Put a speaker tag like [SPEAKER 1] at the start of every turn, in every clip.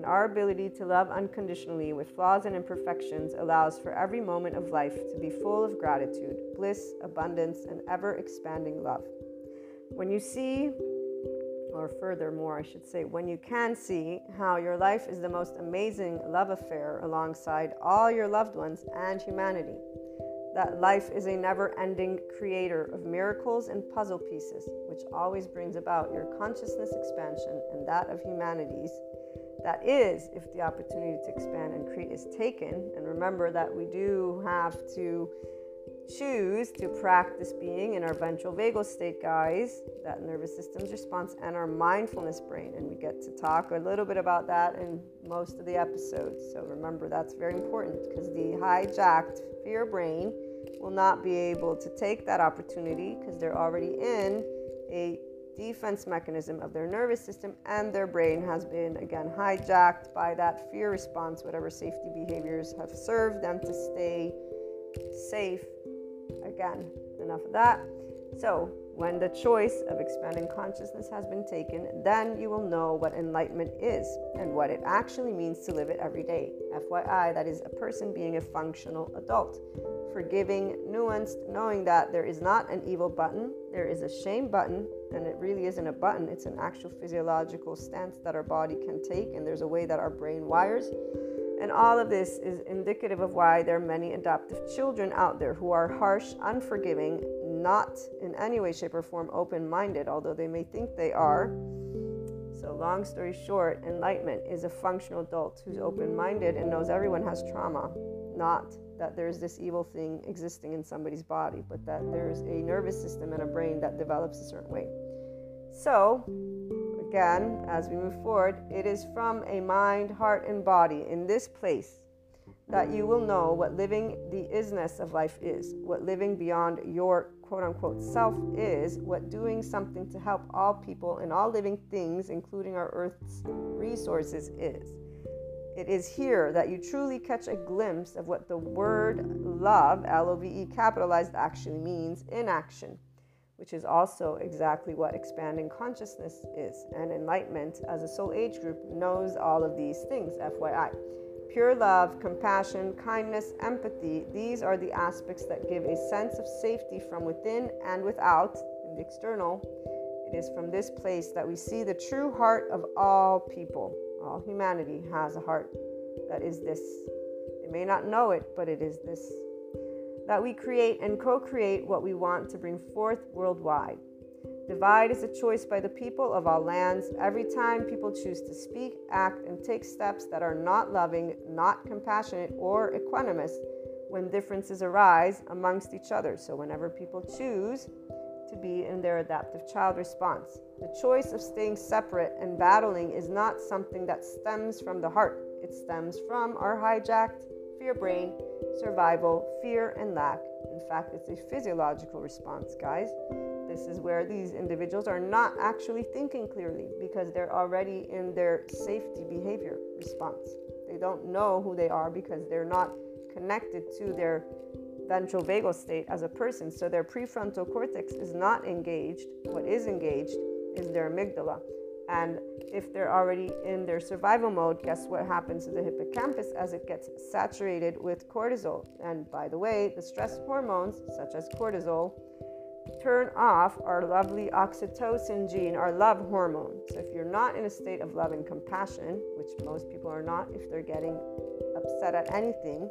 [SPEAKER 1] and our ability to love unconditionally with flaws and imperfections allows for every moment of life to be full of gratitude, bliss, abundance, and ever expanding love. When you see, or furthermore, I should say, when you can see how your life is the most amazing love affair alongside all your loved ones and humanity, that life is a never ending creator of miracles and puzzle pieces, which always brings about your consciousness expansion and that of humanity's that is if the opportunity to expand and create is taken. And remember that we do have to choose to practice being in our ventral vagal state, guys, that nervous system's response, and our mindfulness brain. And we get to talk a little bit about that in most of the episodes. So remember, that's very important because the hijacked fear brain will not be able to take that opportunity because they're already in a defense mechanism of their nervous system and their brain has been again hijacked by that fear response whatever safety behaviors have served them to stay safe again enough of that so when the choice of expanding consciousness has been taken, then you will know what enlightenment is and what it actually means to live it every day. FYI, that is a person being a functional adult. Forgiving, nuanced, knowing that there is not an evil button, there is a shame button, and it really isn't a button, it's an actual physiological stance that our body can take, and there's a way that our brain wires. And all of this is indicative of why there are many adaptive children out there who are harsh, unforgiving, not in any way, shape, or form open minded, although they may think they are. So, long story short, enlightenment is a functional adult who's open minded and knows everyone has trauma, not that there's this evil thing existing in somebody's body, but that there's a nervous system and a brain that develops a certain way. So, again, as we move forward, it is from a mind, heart, and body in this place that you will know what living the isness of life is, what living beyond your quote unquote self is, what doing something to help all people and all living things, including our Earth's resources, is. It is here that you truly catch a glimpse of what the word love, L O V E capitalized, actually means in action, which is also exactly what expanding consciousness is. And enlightenment, as a soul age group, knows all of these things, FYI. Pure love, compassion, kindness, empathy, these are the aspects that give a sense of safety from within and without, in the external. It is from this place that we see the true heart of all people. All humanity has a heart that is this. They may not know it, but it is this. That we create and co create what we want to bring forth worldwide. Divide is a choice by the people of all lands. Every time people choose to speak, act, and take steps that are not loving, not compassionate, or equanimous when differences arise amongst each other. So, whenever people choose to be in their adaptive child response, the choice of staying separate and battling is not something that stems from the heart. It stems from our hijacked fear brain, survival, fear, and lack. In fact, it's a physiological response, guys. This is where these individuals are not actually thinking clearly because they're already in their safety behavior response. They don't know who they are because they're not connected to their ventral vagal state as a person. So their prefrontal cortex is not engaged. What is engaged is their amygdala. And if they're already in their survival mode, guess what happens to the hippocampus as it gets saturated with cortisol? And by the way, the stress hormones, such as cortisol, turn off our lovely oxytocin gene, our love hormone. So if you're not in a state of love and compassion, which most people are not if they're getting upset at anything,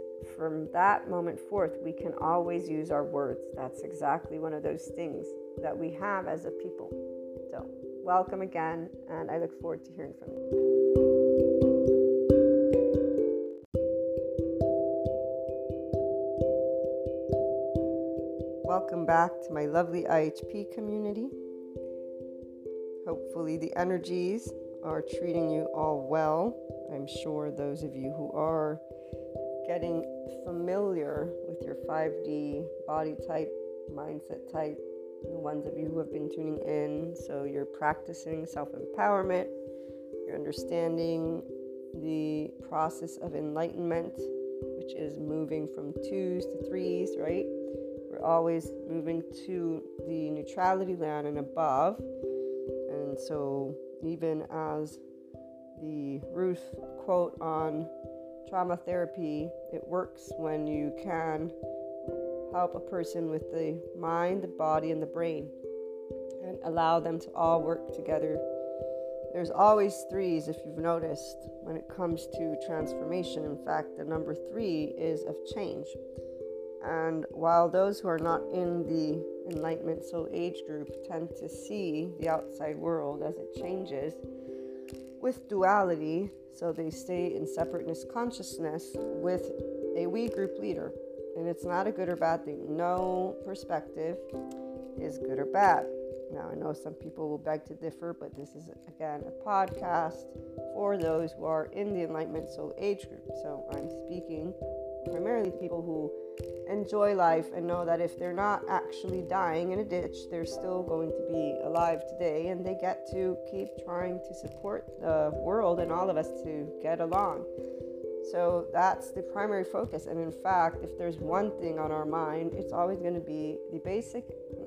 [SPEAKER 1] from that moment forth, we can always use our words. That's exactly one of those things that we have as a people. So, welcome again, and I look forward to hearing from you. Welcome back to my lovely IHP community. Hopefully, the energies are treating you all well. I'm sure those of you who are getting familiar with your 5D body type, mindset type, the ones of you who have been tuning in. So, you're practicing self empowerment, you're understanding the process of enlightenment, which is moving from twos to threes, right? We're always moving to the neutrality land and above. And so, even as the Ruth quote on trauma therapy, it works when you can help a person with the mind, the body, and the brain and allow them to all work together there's always threes, if you've noticed, when it comes to transformation. In fact, the number three is of change. And while those who are not in the Enlightenment Soul Age group tend to see the outside world as it changes with duality, so they stay in separateness consciousness with a we group leader. And it's not a good or bad thing. No perspective is good or bad. Now, I know some people will beg to differ, but this is again a podcast for those who are in the Enlightenment Soul Age group. So I'm speaking primarily to people who enjoy life and know that if they're not actually dying in a ditch, they're still going to be alive today and they get to keep trying to support the world and all of us to get along. So that's the primary focus. And in fact, if there's one thing on our mind, it's always going to be the basic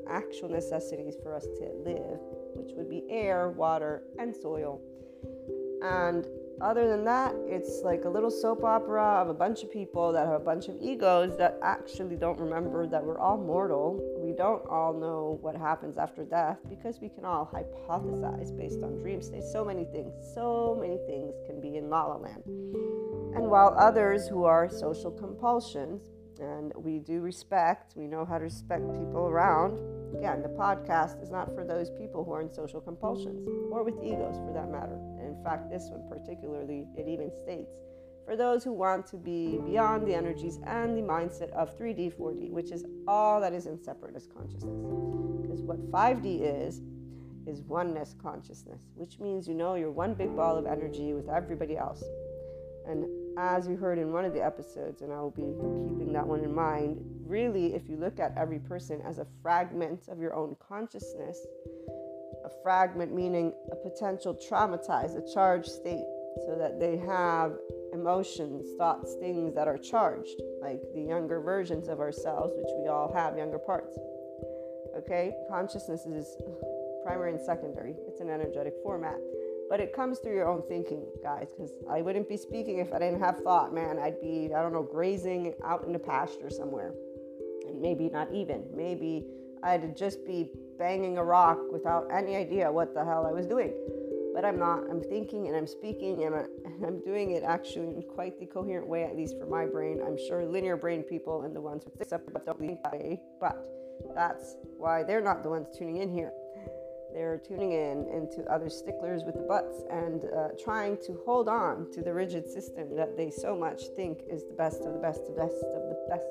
[SPEAKER 1] actual necessities for us to live, which would be air, water, and soil. And other than that, it's like a little soap opera of a bunch of people that have a bunch of egos that actually don't remember that we're all mortal. We don't all know what happens after death because we can all hypothesize based on dream states. So many things, so many things can be in La La Land. And while others who are social compulsions, and we do respect, we know how to respect people around. Again, the podcast is not for those people who are in social compulsions or with egos for that matter. And in fact, this one particularly, it even states for those who want to be beyond the energies and the mindset of 3D, 4D, which is all that is in separateness consciousness. Because what 5D is, is oneness consciousness, which means you know you're one big ball of energy with everybody else. And as you heard in one of the episodes, and I will be keeping that one in mind, really, if you look at every person as a fragment of your own consciousness, a fragment meaning a potential traumatized, a charged state, so that they have emotions, thoughts, things that are charged, like the younger versions of ourselves, which we all have younger parts. Okay, consciousness is primary and secondary, it's an energetic format. But it comes through your own thinking, guys, because I wouldn't be speaking if I didn't have thought, man. I'd be, I don't know, grazing out in the pasture somewhere. And maybe not even. Maybe I'd just be banging a rock without any idea what the hell I was doing. But I'm not. I'm thinking and I'm speaking and, I, am doing it actually in quite the coherent way, at least for my brain. I'm sure linear brain people and the ones with separate don't think that way, but that's why they're not the ones tuning in here. They're tuning in into other sticklers with the butts and uh, trying to hold on to the rigid system that they so much think is the best of the best of the best of the best.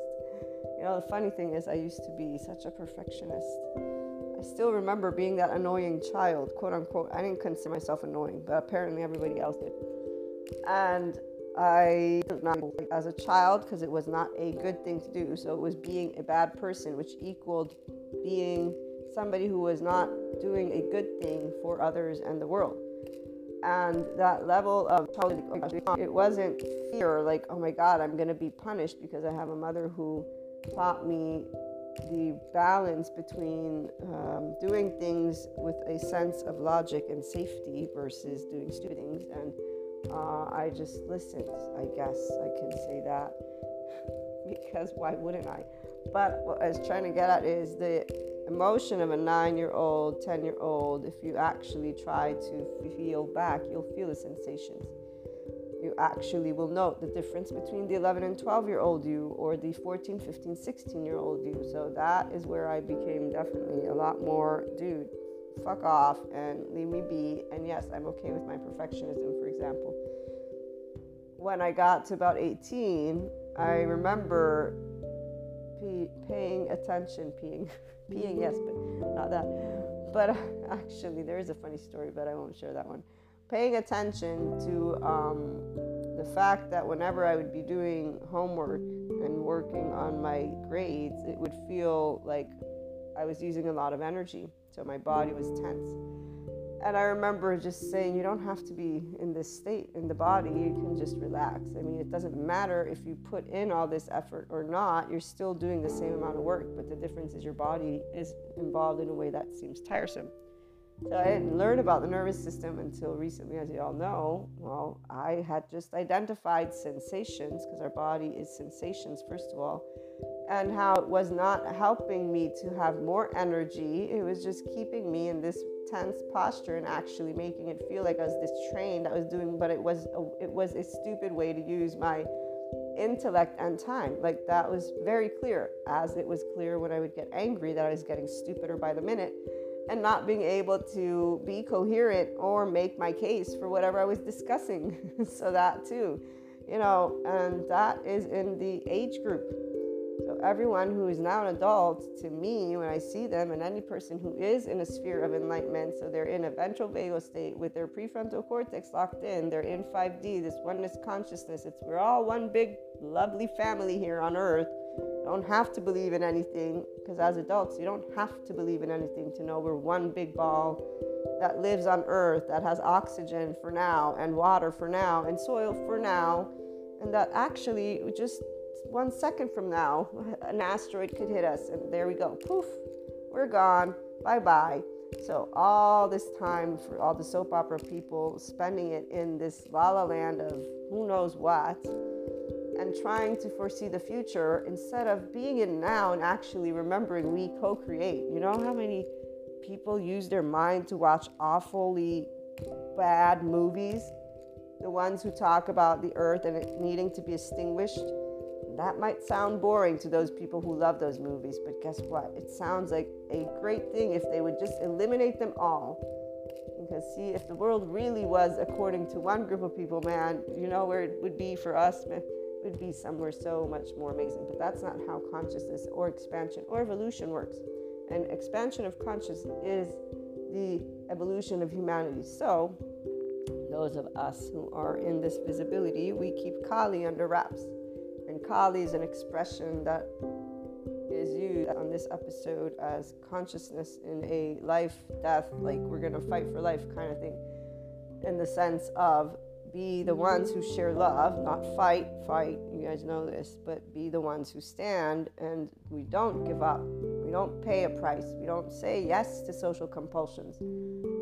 [SPEAKER 1] You know, the funny thing is, I used to be such a perfectionist. I still remember being that annoying child, quote unquote. I didn't consider myself annoying, but apparently everybody else did. And I not as a child because it was not a good thing to do. So it was being a bad person, which equaled being somebody who was not doing a good thing for others and the world. And that level of it wasn't fear like, oh my God, I'm going to be punished because I have a mother who taught me the balance between um, doing things with a sense of logic and safety versus doing stupid things. And uh, I just listened, I guess I can say that, because why wouldn't I? But what I was trying to get at is the emotion of a nine year old, 10 year old, if you actually try to feel back, you'll feel the sensations. You actually will note the difference between the 11 and 12 year old you or the 14, 15, 16 year old you. So that is where I became definitely a lot more, dude, fuck off and leave me be. And yes, I'm okay with my perfectionism, for example. When I got to about 18, I remember pay, paying attention, peeing, peeing, yes, but not that. But uh, actually, there is a funny story, but I won't share that one. Paying attention to um, the fact that whenever I would be doing homework and working on my grades, it would feel like I was using a lot of energy. So my body was tense. And I remember just saying, you don't have to be in this state in the body. You can just relax. I mean, it doesn't matter if you put in all this effort or not, you're still doing the same amount of work. But the difference is your body is involved in a way that seems tiresome. So I didn't learn about the nervous system until recently, as you all know. Well, I had just identified sensations because our body is sensations, first of all, and how it was not helping me to have more energy. It was just keeping me in this tense posture and actually making it feel like I was this train that was doing, but it was a, it was a stupid way to use my intellect and time. Like that was very clear, as it was clear when I would get angry that I was getting stupider by the minute and not being able to be coherent or make my case for whatever I was discussing. so that too, you know, and that is in the age group so, everyone who is now an adult, to me, when I see them, and any person who is in a sphere of enlightenment, so they're in a ventral vagal state with their prefrontal cortex locked in, they're in 5D, this oneness consciousness. It's we're all one big, lovely family here on earth. Don't have to believe in anything, because as adults, you don't have to believe in anything to know we're one big ball that lives on earth, that has oxygen for now, and water for now, and soil for now, and that actually just one second from now, an asteroid could hit us, and there we go. Poof, we're gone. Bye bye. So, all this time for all the soap opera people spending it in this la la land of who knows what and trying to foresee the future instead of being in now and actually remembering we co create. You know how many people use their mind to watch awfully bad movies? The ones who talk about the earth and it needing to be extinguished that might sound boring to those people who love those movies, but guess what? It sounds like a great thing if they would just eliminate them all. Because, see, if the world really was according to one group of people, man, you know where it would be for us, man? It would be somewhere so much more amazing. But that's not how consciousness or expansion or evolution works. And expansion of consciousness is the evolution of humanity. So, those of us who are in this visibility, we keep Kali under wraps. Kali is an expression that is used on this episode as consciousness in a life death, like we're going to fight for life kind of thing, in the sense of be the ones who share love, not fight, fight, you guys know this, but be the ones who stand and we don't give up. We don't pay a price. We don't say yes to social compulsions.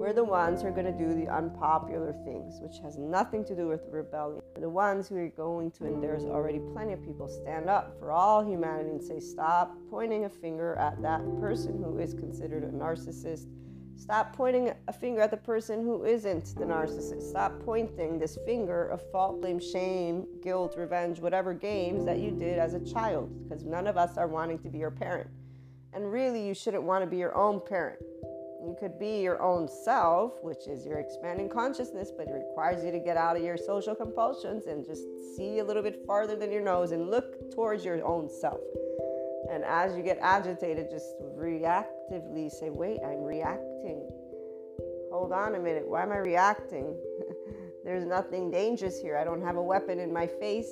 [SPEAKER 1] We're the ones who are going to do the unpopular things, which has nothing to do with rebellion. We're the ones who are going to, and there's already plenty of people, stand up for all humanity and say, stop pointing a finger at that person who is considered a narcissist. Stop pointing a finger at the person who isn't the narcissist. Stop pointing this finger of fault, blame, shame, guilt, revenge, whatever games that you did as a child, because none of us are wanting to be your parent. And really, you shouldn't want to be your own parent. You could be your own self, which is your expanding consciousness, but it requires you to get out of your social compulsions and just see a little bit farther than your nose and look towards your own self. And as you get agitated, just reactively say, Wait, I'm reacting. Hold on a minute. Why am I reacting? There's nothing dangerous here. I don't have a weapon in my face.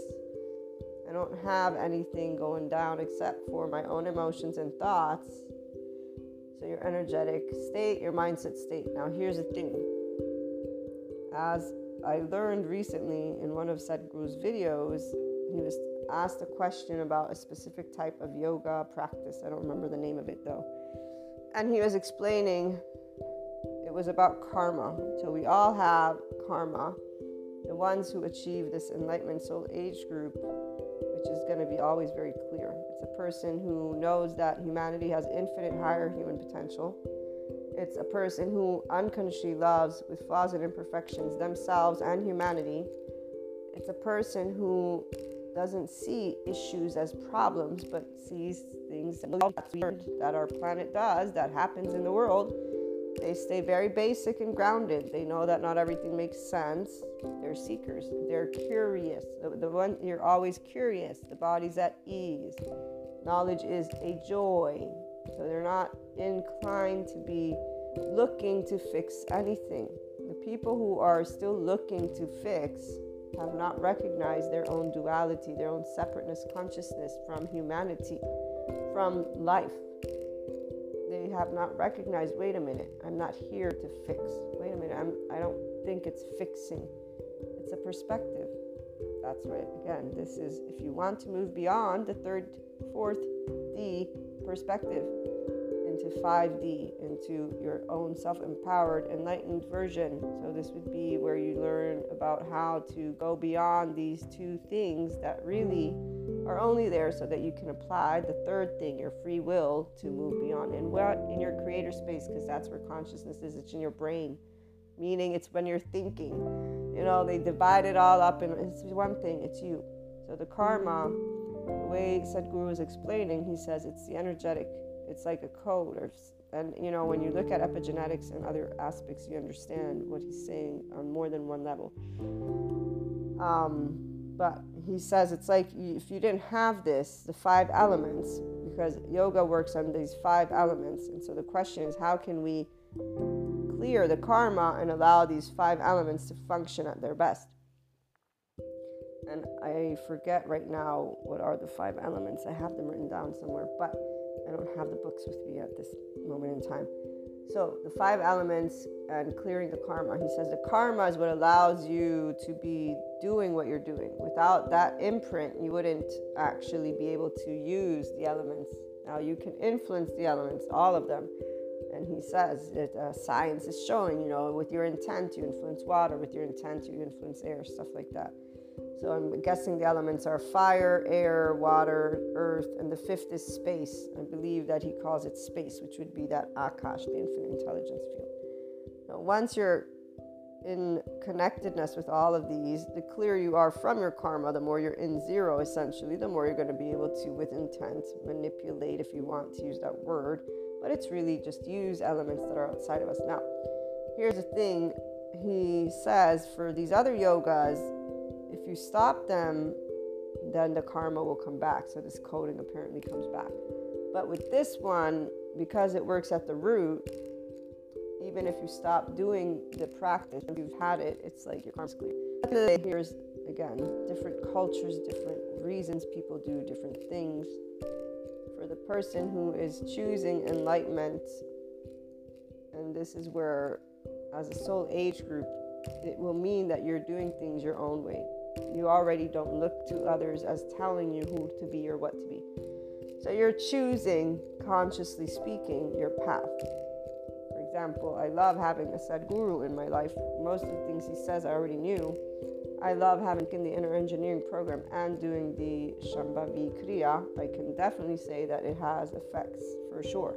[SPEAKER 1] I don't have anything going down except for my own emotions and thoughts. So, your energetic state, your mindset state. Now, here's the thing. As I learned recently in one of Sadhguru's videos, he was asked a question about a specific type of yoga practice. I don't remember the name of it though. And he was explaining it was about karma. So, we all have karma. The ones who achieve this enlightenment soul age group which is going to be always very clear. It's a person who knows that humanity has infinite higher human potential. It's a person who unconsciously loves, with flaws and imperfections, themselves and humanity. It's a person who doesn't see issues as problems, but sees things that our planet does, that happens in the world, they stay very basic and grounded. They know that not everything makes sense. They're seekers. They're curious. The, the one you're always curious. The body's at ease. Knowledge is a joy. So they're not inclined to be looking to fix anything. The people who are still looking to fix have not recognized their own duality, their own separateness consciousness from humanity, from life. They have not recognized, wait a minute, I'm not here to fix. Wait a minute, I'm, I don't think it's fixing. It's a perspective. That's right. Again, this is if you want to move beyond the third, fourth D perspective into 5D, into your own self empowered, enlightened version. So, this would be where you learn about how to go beyond these two things that really are only there so that you can apply the third thing, your free will, to move beyond. And what in your creator space, because that's where consciousness is, it's in your brain, meaning it's when you're thinking. You know, they divide it all up, and it's one thing, it's you. So, the karma, the way Sadhguru is explaining, he says it's the energetic it's like a code or and you know when you look at epigenetics and other aspects you understand what he's saying on more than one level um, but he says it's like if you didn't have this the five elements because yoga works on these five elements and so the question is how can we clear the karma and allow these five elements to function at their best and i forget right now what are the five elements i have them written down somewhere but I don't have the books with me at this moment in time. So, the five elements and clearing the karma. He says the karma is what allows you to be doing what you're doing. Without that imprint, you wouldn't actually be able to use the elements. Now, you can influence the elements, all of them. And he says that uh, science is showing, you know, with your intent, you influence water, with your intent, you influence air, stuff like that. So I'm guessing the elements are fire, air, water, earth, and the fifth is space. I believe that he calls it space, which would be that akash, the infinite intelligence field. Now, once you're in connectedness with all of these, the clearer you are from your karma, the more you're in zero, essentially, the more you're going to be able to, with intent, manipulate, if you want to use that word. But it's really just use elements that are outside of us. Now, here's the thing he says for these other yogas, if you stop them, then the karma will come back. So this coding apparently comes back. But with this one, because it works at the root, even if you stop doing the practice, if you've had it, it's like your karma's clear. Here's again different cultures, different reasons people do different things. For the person who is choosing enlightenment, and this is where, as a soul age group, it will mean that you're doing things your own way. You already don't look to others as telling you who to be or what to be. So you're choosing, consciously speaking, your path. For example, I love having a Sadhguru in my life. Most of the things he says I already knew. I love having in the inner engineering program and doing the Shambhavi Kriya. I can definitely say that it has effects for sure.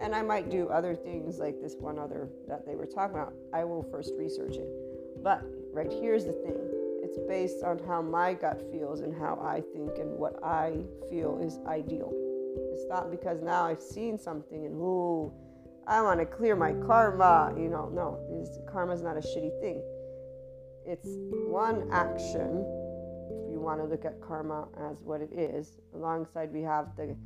[SPEAKER 1] And I might do other things like this one other that they were talking about. I will first research it. But right here's the thing it's based on how my gut feels and how I think and what I feel is ideal. It's not because now I've seen something and ooh, I want to clear my karma. You know, no, karma is not a shitty thing. It's one action. If you want to look at karma as what it is, alongside we have the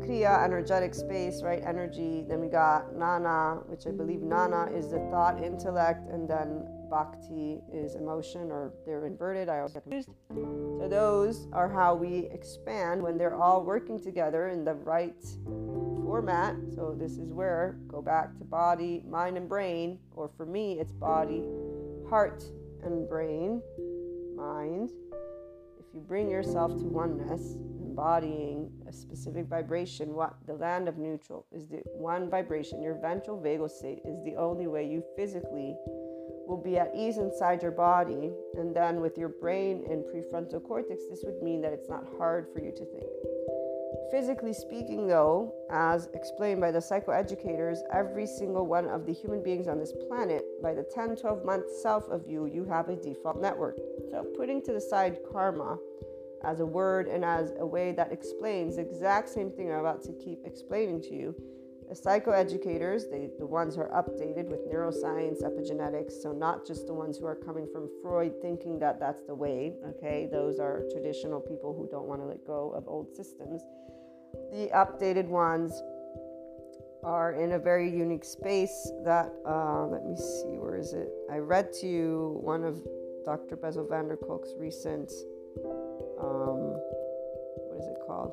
[SPEAKER 1] kriya, energetic space, right? Energy. Then we got jnana, which I believe jnana is the thought, intellect, and then bhakti is emotion or they're inverted. I always get confused. So those are how we expand when they're all working together in the right format. So this is where go back to body, mind, and brain, or for me, it's body, heart, and brain, mind. If you bring yourself to oneness, embodying a specific vibration, what the land of neutral is the one vibration. Your ventral vagal state is the only way you physically will be at ease inside your body. And then with your brain and prefrontal cortex, this would mean that it's not hard for you to think. Physically speaking, though, as explained by the psychoeducators, every single one of the human beings on this planet, by the 10 12 month self of you, you have a default network. So, putting to the side karma as a word and as a way that explains the exact same thing I'm about to keep explaining to you, the psychoeducators, they, the ones who are updated with neuroscience, epigenetics, so not just the ones who are coming from Freud thinking that that's the way, okay? Those are traditional people who don't want to let go of old systems. The updated ones are in a very unique space that, uh, let me see, where is it? I read to you one of Dr. Bessel van der Kolk's recent, um, what is it called?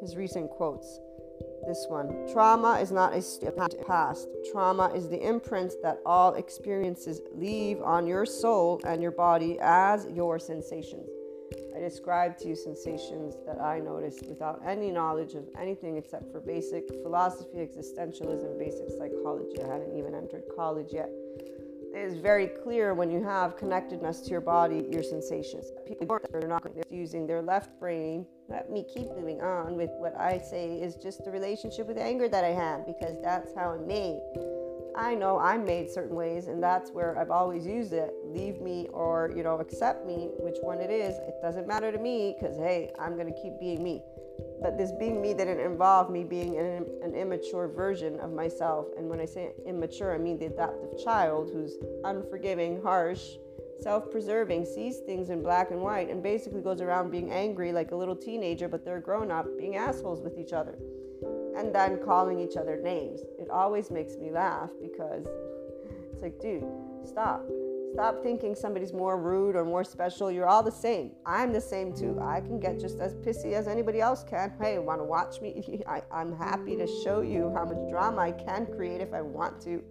[SPEAKER 1] His recent quotes. This one Trauma is not a past. Trauma is the imprint that all experiences leave on your soul and your body as your sensations. I described to you sensations that I noticed without any knowledge of anything except for basic philosophy, existentialism, basic psychology. I hadn't even entered college yet. It is very clear when you have connectedness to your body, your sensations. People are not using their left brain. Let me keep moving on with what I say is just the relationship with anger that I have because that's how I'm made. I know I'm made certain ways, and that's where I've always used it. Leave me or, you know, accept me, which one it is. It doesn't matter to me because, hey, I'm going to keep being me. But this being me didn't involve me being an, an immature version of myself. And when I say immature, I mean the adaptive child who's unforgiving, harsh, self preserving, sees things in black and white, and basically goes around being angry like a little teenager, but they're grown up, being assholes with each other and then calling each other names. It always makes me laugh because it's like, dude, stop. Stop thinking somebody's more rude or more special. You're all the same. I'm the same too. I can get just as pissy as anybody else can. Hey, want to watch me? I, I'm happy to show you how much drama I can create if I want to.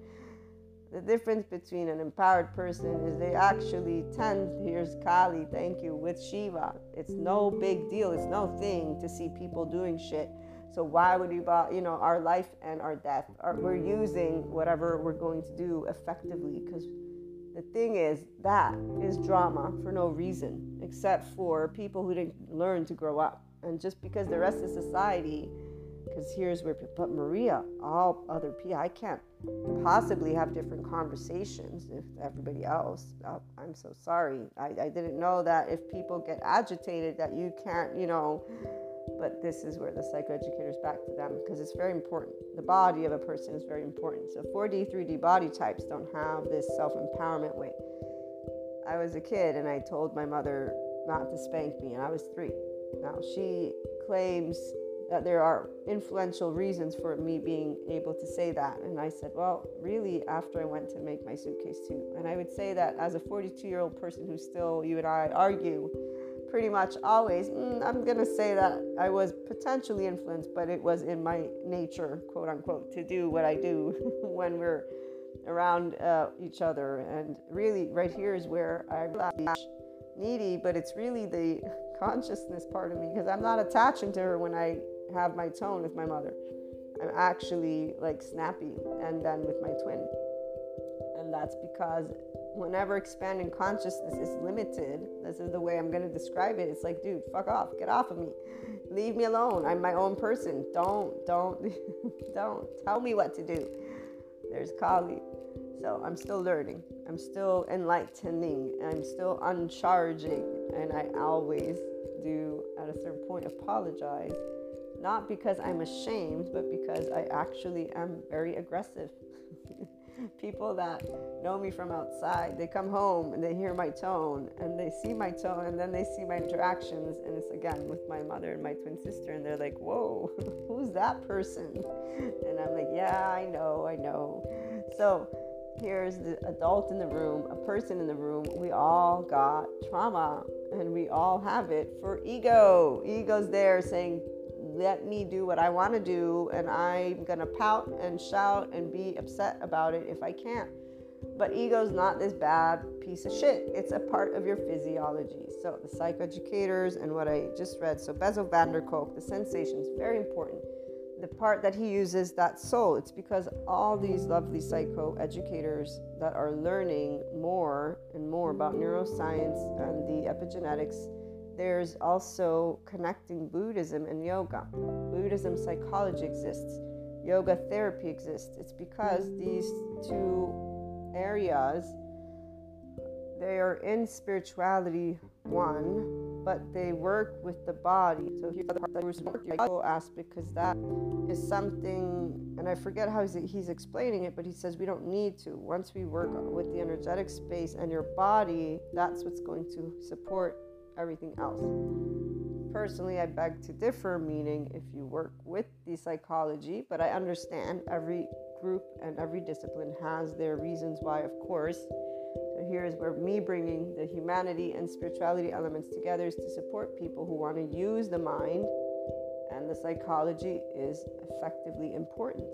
[SPEAKER 1] The difference between an empowered person is they actually tend, here's Kali, thank you, with Shiva. It's no big deal. It's no thing to see people doing shit so why would we buy, you know, our life and our death? We're using whatever we're going to do effectively because the thing is that is drama for no reason except for people who didn't learn to grow up. And just because the rest of society, because here's where, but Maria, all other people, I can't possibly have different conversations if everybody else. Uh, I'm so sorry. I, I didn't know that if people get agitated, that you can't, you know but this is where the psychoeducators back to them because it's very important. The body of a person is very important. So 4D, 3D body types don't have this self empowerment way. I was a kid and I told my mother not to spank me, and I was three. Now she claims that there are influential reasons for me being able to say that. And I said, well, really, after I went to make my suitcase too. And I would say that as a 42 year old person who still, you and I argue pretty much always, mm, I'm going to say that I was potentially influenced, but it was in my nature, quote unquote, to do what I do when we're around uh, each other. And really, right here is where I'm needy, but it's really the consciousness part of me because I'm not attaching to her when I have my tone with my mother. I'm actually like snappy and then with my twin. And that's because whenever expanding consciousness is limited, this is the way I'm going to describe it. It's like, dude, fuck off, get off of me, leave me alone. I'm my own person. Don't, don't, don't tell me what to do. There's Kali. So I'm still learning. I'm still enlightening. I'm still uncharging. And I always do, at a certain point, apologize. Not because I'm ashamed, but because I actually am very aggressive. people that know me from outside, they come home and they hear my tone and they see my tone and then they see my interactions. And it's again with my mother and my twin sister, and they're like, Whoa, who's that person? And I'm like, Yeah, I know, I know. So here's the adult in the room, a person in the room. We all got trauma and we all have it for ego. Ego's there saying, let me do what I want to do, and I'm going to pout and shout and be upset about it if I can't. But ego's not this bad piece of shit. It's a part of your physiology. So the psychoeducators and what I just read. So Bessel van der Kolk, the sensations, very important. The part that he uses, that soul, it's because all these lovely psychoeducators that are learning more and more about neuroscience and the epigenetics there's also connecting Buddhism and yoga. Buddhism psychology exists, yoga therapy exists. It's because these two areas they are in spirituality one, but they work with the body. So here's the part that we're aspect because that is something, and I forget how he's explaining it, but he says we don't need to. Once we work with the energetic space and your body, that's what's going to support everything else. Personally, I beg to differ, meaning if you work with the psychology, but I understand every group and every discipline has their reasons why, of course. So here's where me bringing the humanity and spirituality elements together is to support people who want to use the mind, and the psychology is effectively important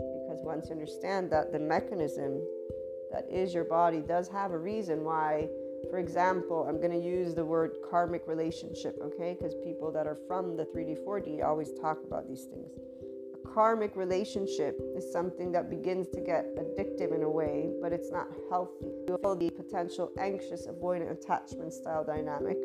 [SPEAKER 1] because once you understand that the mechanism that is your body does have a reason why for example, I'm going to use the word karmic relationship, okay? Because people that are from the 3D, 4D always talk about these things. A karmic relationship is something that begins to get addictive in a way, but it's not healthy. You feel the potential anxious, avoidant attachment style dynamic.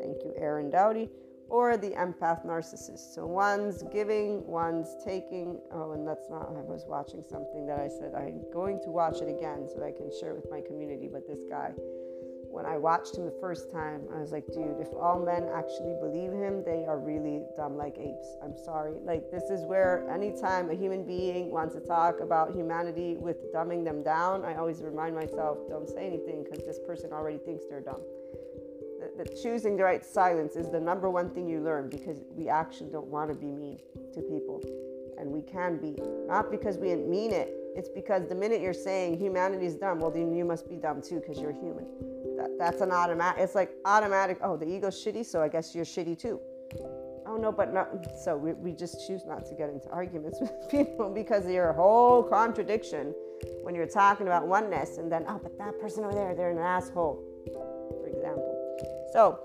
[SPEAKER 1] Thank you, Aaron Doughty. Or the empath narcissist. So one's giving, one's taking. Oh, and that's not, I was watching something that I said I'm going to watch it again so I can share with my community. But this guy, when I watched him the first time, I was like, dude, if all men actually believe him, they are really dumb like apes. I'm sorry. Like, this is where anytime a human being wants to talk about humanity with dumbing them down, I always remind myself, don't say anything because this person already thinks they're dumb. That choosing the right silence is the number one thing you learn because we actually don't want to be mean to people. And we can be. Not because we didn't mean it, it's because the minute you're saying humanity is dumb, well, then you must be dumb too because you're human that, that's an automatic. It's like automatic. Oh, the ego's shitty, so I guess you're shitty too. Oh no, but not. So we, we just choose not to get into arguments with people because of your whole contradiction when you're talking about oneness, and then oh, but that person over there, they're an asshole, for example. So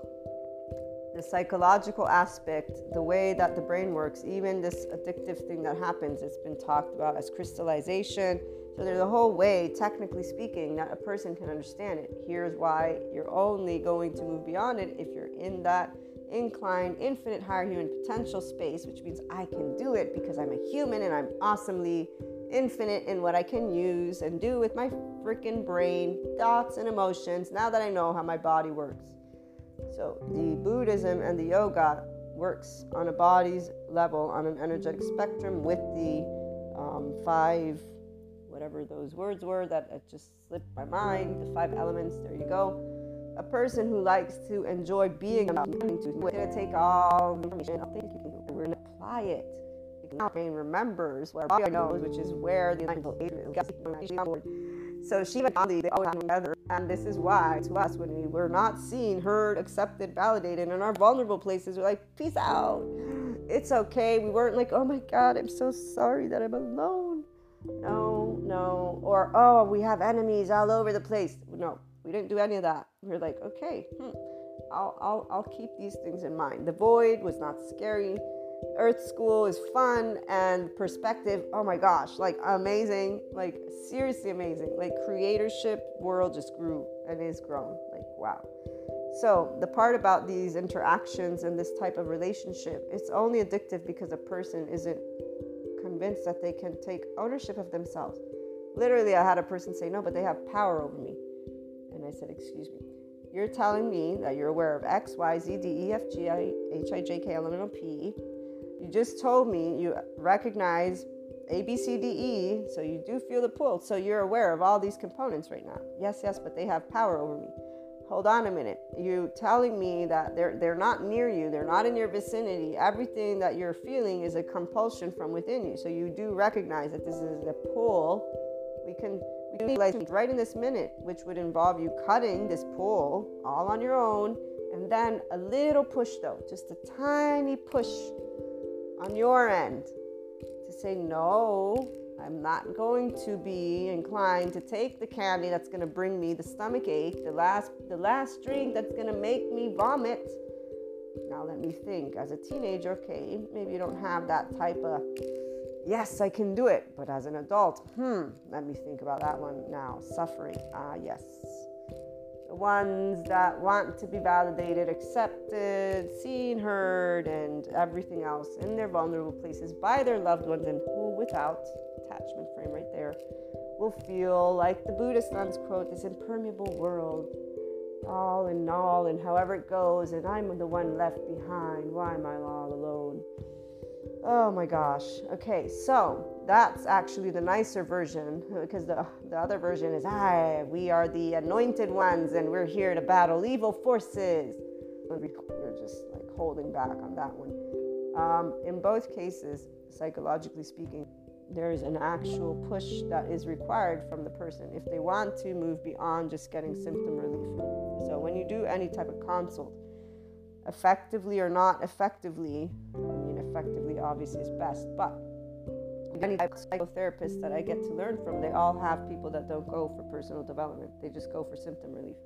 [SPEAKER 1] the psychological aspect, the way that the brain works, even this addictive thing that happens, it's been talked about as crystallization so there's a whole way, technically speaking, that a person can understand it. Here's why you're only going to move beyond it if you're in that inclined, infinite higher human potential space, which means I can do it because I'm a human and I'm awesomely infinite in what I can use and do with my freaking brain, thoughts, and emotions now that I know how my body works. So the Buddhism and the yoga works on a body's level, on an energetic spectrum with the um, five whatever those words were that just slipped my mind, the five elements, there you go. A person who likes to enjoy being about to take all the information, we're gonna apply it. Now brain remembers what our body knows, which is where the so Shiva Gandhi, they all come together. And this is why, to us, when we were not seen, heard, accepted, validated in our vulnerable places, we're like, peace out. It's okay. We weren't like, oh my God, I'm so sorry that I'm alone. No, Or, oh, we have enemies all over the place. No, we didn't do any of that. We are like, okay, hmm, I'll, I'll, I'll keep these things in mind. The void was not scary. Earth School is fun and perspective. Oh my gosh, like amazing, like seriously amazing. Like creatorship world just grew and is grown. Like wow. So the part about these interactions and this type of relationship, it's only addictive because a person isn't convinced that they can take ownership of themselves. Literally, I had a person say, No, but they have power over me. And I said, Excuse me. You're telling me that you're aware of X, Y, Z, D, E, F, G, I, H, I, J, K, L, M, N, O, P. You just told me you recognize A, B, C, D, E, so you do feel the pull. So you're aware of all these components right now. Yes, yes, but they have power over me hold on a minute. you're telling me that they're they're not near you, they're not in your vicinity. Everything that you're feeling is a compulsion from within you. So you do recognize that this is a pull. We can we can realize right in this minute, which would involve you cutting this pull all on your own, and then a little push though, just a tiny push on your end to say no I'm not going to be inclined to take the candy that's going to bring me the stomach ache, the last the last drink that's going to make me vomit. Now let me think. As a teenager, okay, maybe you don't have that type of yes, I can do it. But as an adult, hmm, let me think about that one now. Suffering. Ah, yes. The ones that want to be validated, accepted, seen, heard, and everything else in their vulnerable places by their loved ones and who without attachment frame right there, will feel like the Buddhist nuns quote this impermeable world, all in all, and however it goes, and I'm the one left behind. Why am I all alone? Oh my gosh. Okay, so that's actually the nicer version because the, the other version is, I, we are the anointed ones and we're here to battle evil forces. you're just like holding back on that one. Um, in both cases, psychologically speaking, there's an actual push that is required from the person if they want to move beyond just getting symptom relief. So, when you do any type of consult, effectively or not effectively, effectively obviously is best, but any type of psychotherapist that I get to learn from, they all have people that don't go for personal development, they just go for symptom relief.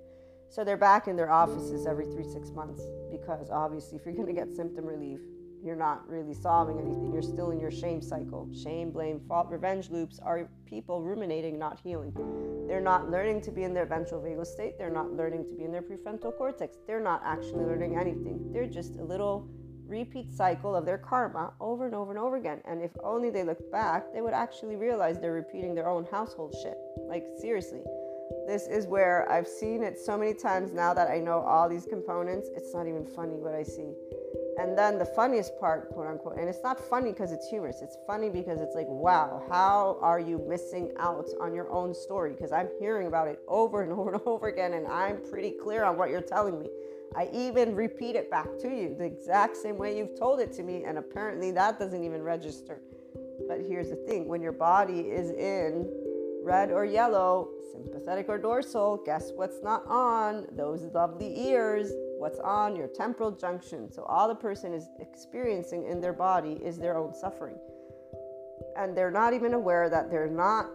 [SPEAKER 1] So, they're back in their offices every three, six months because obviously, if you're going to get symptom relief, you're not really solving anything. You're still in your shame cycle. Shame, blame, fault, revenge loops are people ruminating, not healing. They're not learning to be in their ventral vagal state. They're not learning to be in their prefrontal cortex. They're not actually learning anything. They're just a little repeat cycle of their karma over and over and over again. And if only they looked back, they would actually realize they're repeating their own household shit. Like, seriously. This is where I've seen it so many times now that I know all these components. It's not even funny what I see. And then the funniest part, quote unquote, and it's not funny because it's humorous. It's funny because it's like, wow, how are you missing out on your own story? Because I'm hearing about it over and over and over again, and I'm pretty clear on what you're telling me. I even repeat it back to you the exact same way you've told it to me, and apparently that doesn't even register. But here's the thing when your body is in red or yellow, sympathetic or dorsal, guess what's not on? Those lovely ears what's on your temporal junction. So, all the person is experiencing in their body is their own suffering. And they're not even aware that they're not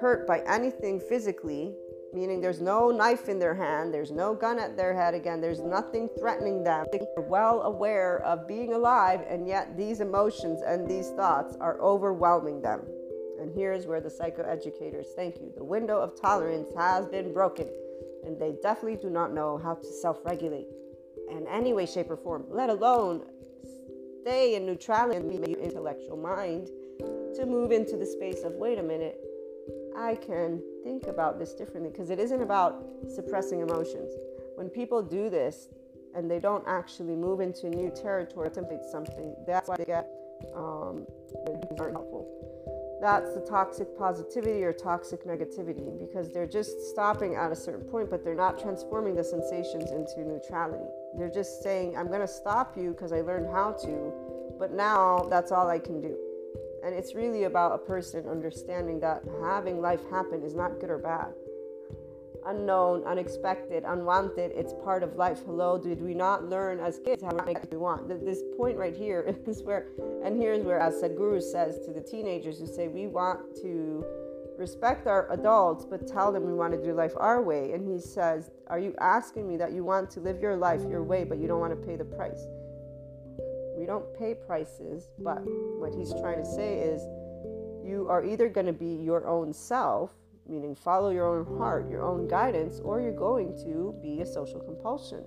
[SPEAKER 1] hurt by anything physically, meaning there's no knife in their hand, there's no gun at their head again, there's nothing threatening them. They're well aware of being alive, and yet these emotions and these thoughts are overwhelming them. And here's where the psychoeducators thank you. The window of tolerance has been broken, and they definitely do not know how to self regulate in any way, shape, or form, let alone stay in neutrality and your intellectual mind to move into the space of wait a minute, I can think about this differently because it isn't about suppressing emotions. When people do this and they don't actually move into new territory, contemplate something, that's why they get um, aren't helpful that's the toxic positivity or toxic negativity because they're just stopping at a certain point, but they're not transforming the sensations into neutrality. They're just saying, I'm going to stop you because I learned how to, but now that's all I can do. And it's really about a person understanding that having life happen is not good or bad unknown, unexpected, unwanted. It's part of life. Hello, did we not learn as kids how to make what we want? This point right here is where, and here's where, as Sadhguru says to the teenagers who say, we want to respect our adults, but tell them we want to do life our way. And he says, Are you asking me that you want to live your life your way, but you don't want to pay the price? We don't pay prices, but what he's trying to say is, you are either going to be your own self meaning follow your own heart, your own guidance, or you're going to be a social compulsion.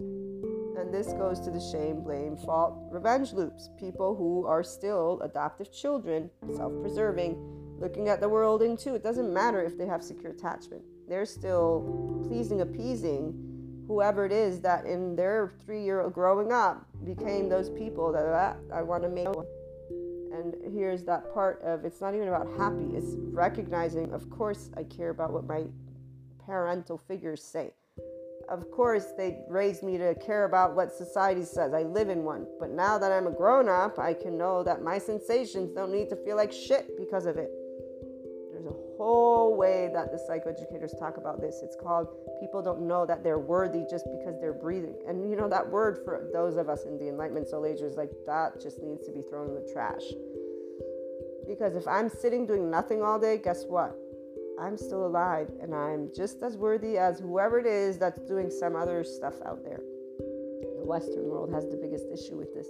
[SPEAKER 1] And this goes to the shame, blame, fault, revenge loops. People who are still adaptive children, self preserving, looking at the world in two. It doesn't matter if they have secure attachment, they're still pleasing, appeasing whoever it is that in their three year old growing up became those people that ah, I want to make and here's that part of it's not even about happy, it's recognizing, of course, I care about what my parental figures say. Of course, they raised me to care about what society says. I live in one. But now that I'm a grown up, I can know that my sensations don't need to feel like shit because of it. Whole way that the psychoeducators talk about this. It's called people don't know that they're worthy just because they're breathing. And you know, that word for those of us in the Enlightenment Soul Age is like that just needs to be thrown in the trash. Because if I'm sitting doing nothing all day, guess what? I'm still alive and I'm just as worthy as whoever it is that's doing some other stuff out there. The Western world has the biggest issue with this.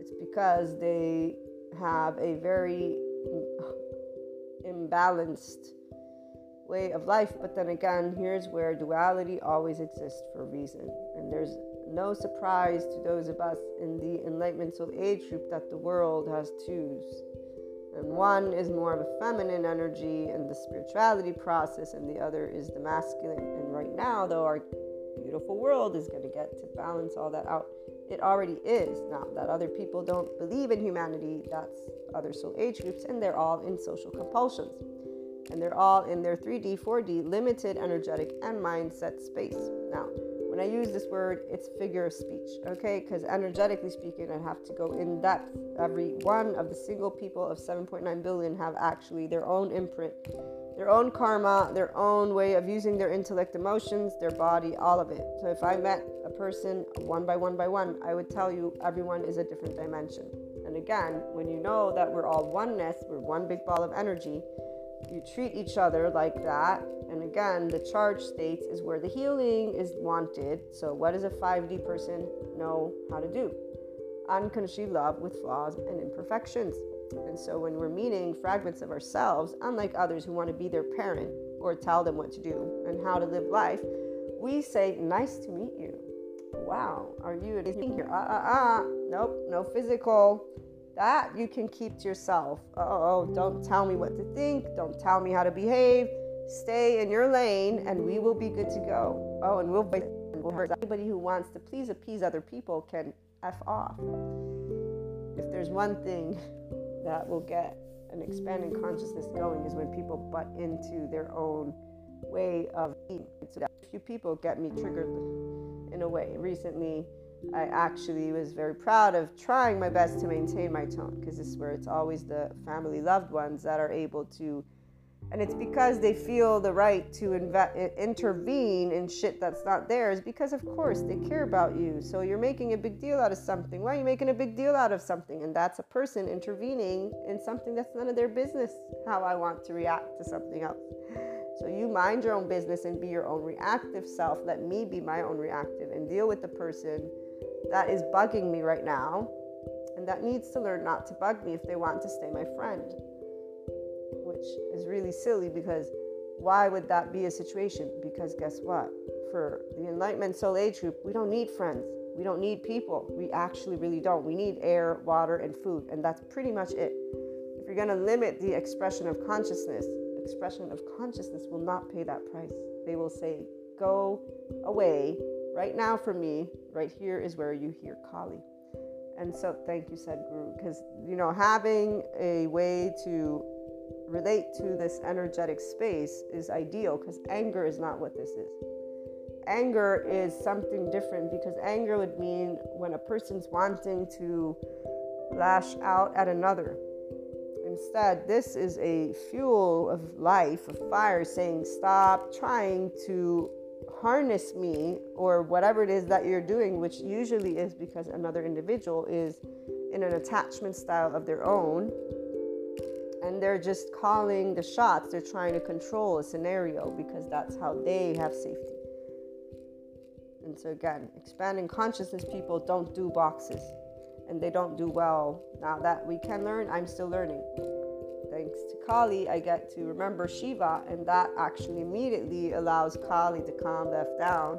[SPEAKER 1] It's because they have a very imbalanced way of life. But then again, here's where duality always exists for a reason. And there's no surprise to those of us in the Enlightenment Soul Age group that the world has twos. And one is more of a feminine energy and the spirituality process, and the other is the masculine. And right now, though, our beautiful world is going to get to balance all that out. It already is. Now, that other people don't believe in humanity, that's other soul age groups, and they're all in social compulsions and they're all in their 3D, 4D limited energetic and mindset space. Now, when I use this word, it's figure of speech, okay? Because energetically speaking, I have to go in depth. Every one of the single people of 7.9 billion have actually their own imprint, their own karma, their own way of using their intellect, emotions, their body, all of it. So if I met a person one by one by one, I would tell you everyone is a different dimension. And again, when you know that we're all oneness, we're one big ball of energy, you treat each other like that and again, the charge states is where the healing is wanted. So, what does a 5D person know how to do? Unconditionally love with flaws and imperfections. And so, when we're meeting fragments of ourselves, unlike others who want to be their parent or tell them what to do and how to live life, we say, Nice to meet you. Wow, are you anything here? Uh uh uh. Nope, no physical. That you can keep to yourself. Oh, don't tell me what to think. Don't tell me how to behave Stay in your lane and we will be good to go. Oh, and we'll be anybody who wants to please appease other people can F off. If there's one thing that will get an expanding consciousness going is when people butt into their own way of being. So a few people get me triggered in a way. Recently, I actually was very proud of trying my best to maintain my tone because this is where it's always the family loved ones that are able to and it's because they feel the right to inve- intervene in shit that's not theirs because of course they care about you. So you're making a big deal out of something. Why are you making a big deal out of something? And that's a person intervening in something that's none of their business how i want to react to something else. So you mind your own business and be your own reactive self. Let me be my own reactive and deal with the person that is bugging me right now. And that needs to learn not to bug me if they want to stay my friend which is really silly because why would that be a situation? Because guess what? For the Enlightenment Soul Age group, we don't need friends. We don't need people. We actually really don't. We need air, water, and food, and that's pretty much it. If you're going to limit the expression of consciousness, expression of consciousness will not pay that price. They will say, Go away right now for me. Right here is where you hear Kali. And so, thank you, Sadhguru, because you know, having a way to relate to this energetic space is ideal because anger is not what this is. Anger is something different because anger would mean when a person's wanting to lash out at another. Instead, this is a fuel of life, of fire, saying, Stop trying to harness me or whatever it is that you're doing, which usually is because another individual is in an attachment style of their own and they're just calling the shots. They're trying to control a scenario because that's how they have safety. And so, again, expanding consciousness people don't do boxes and they don't do well. Now that we can learn, I'm still learning. Thanks to Kali, I get to remember Shiva, and that actually immediately allows Kali to calm F down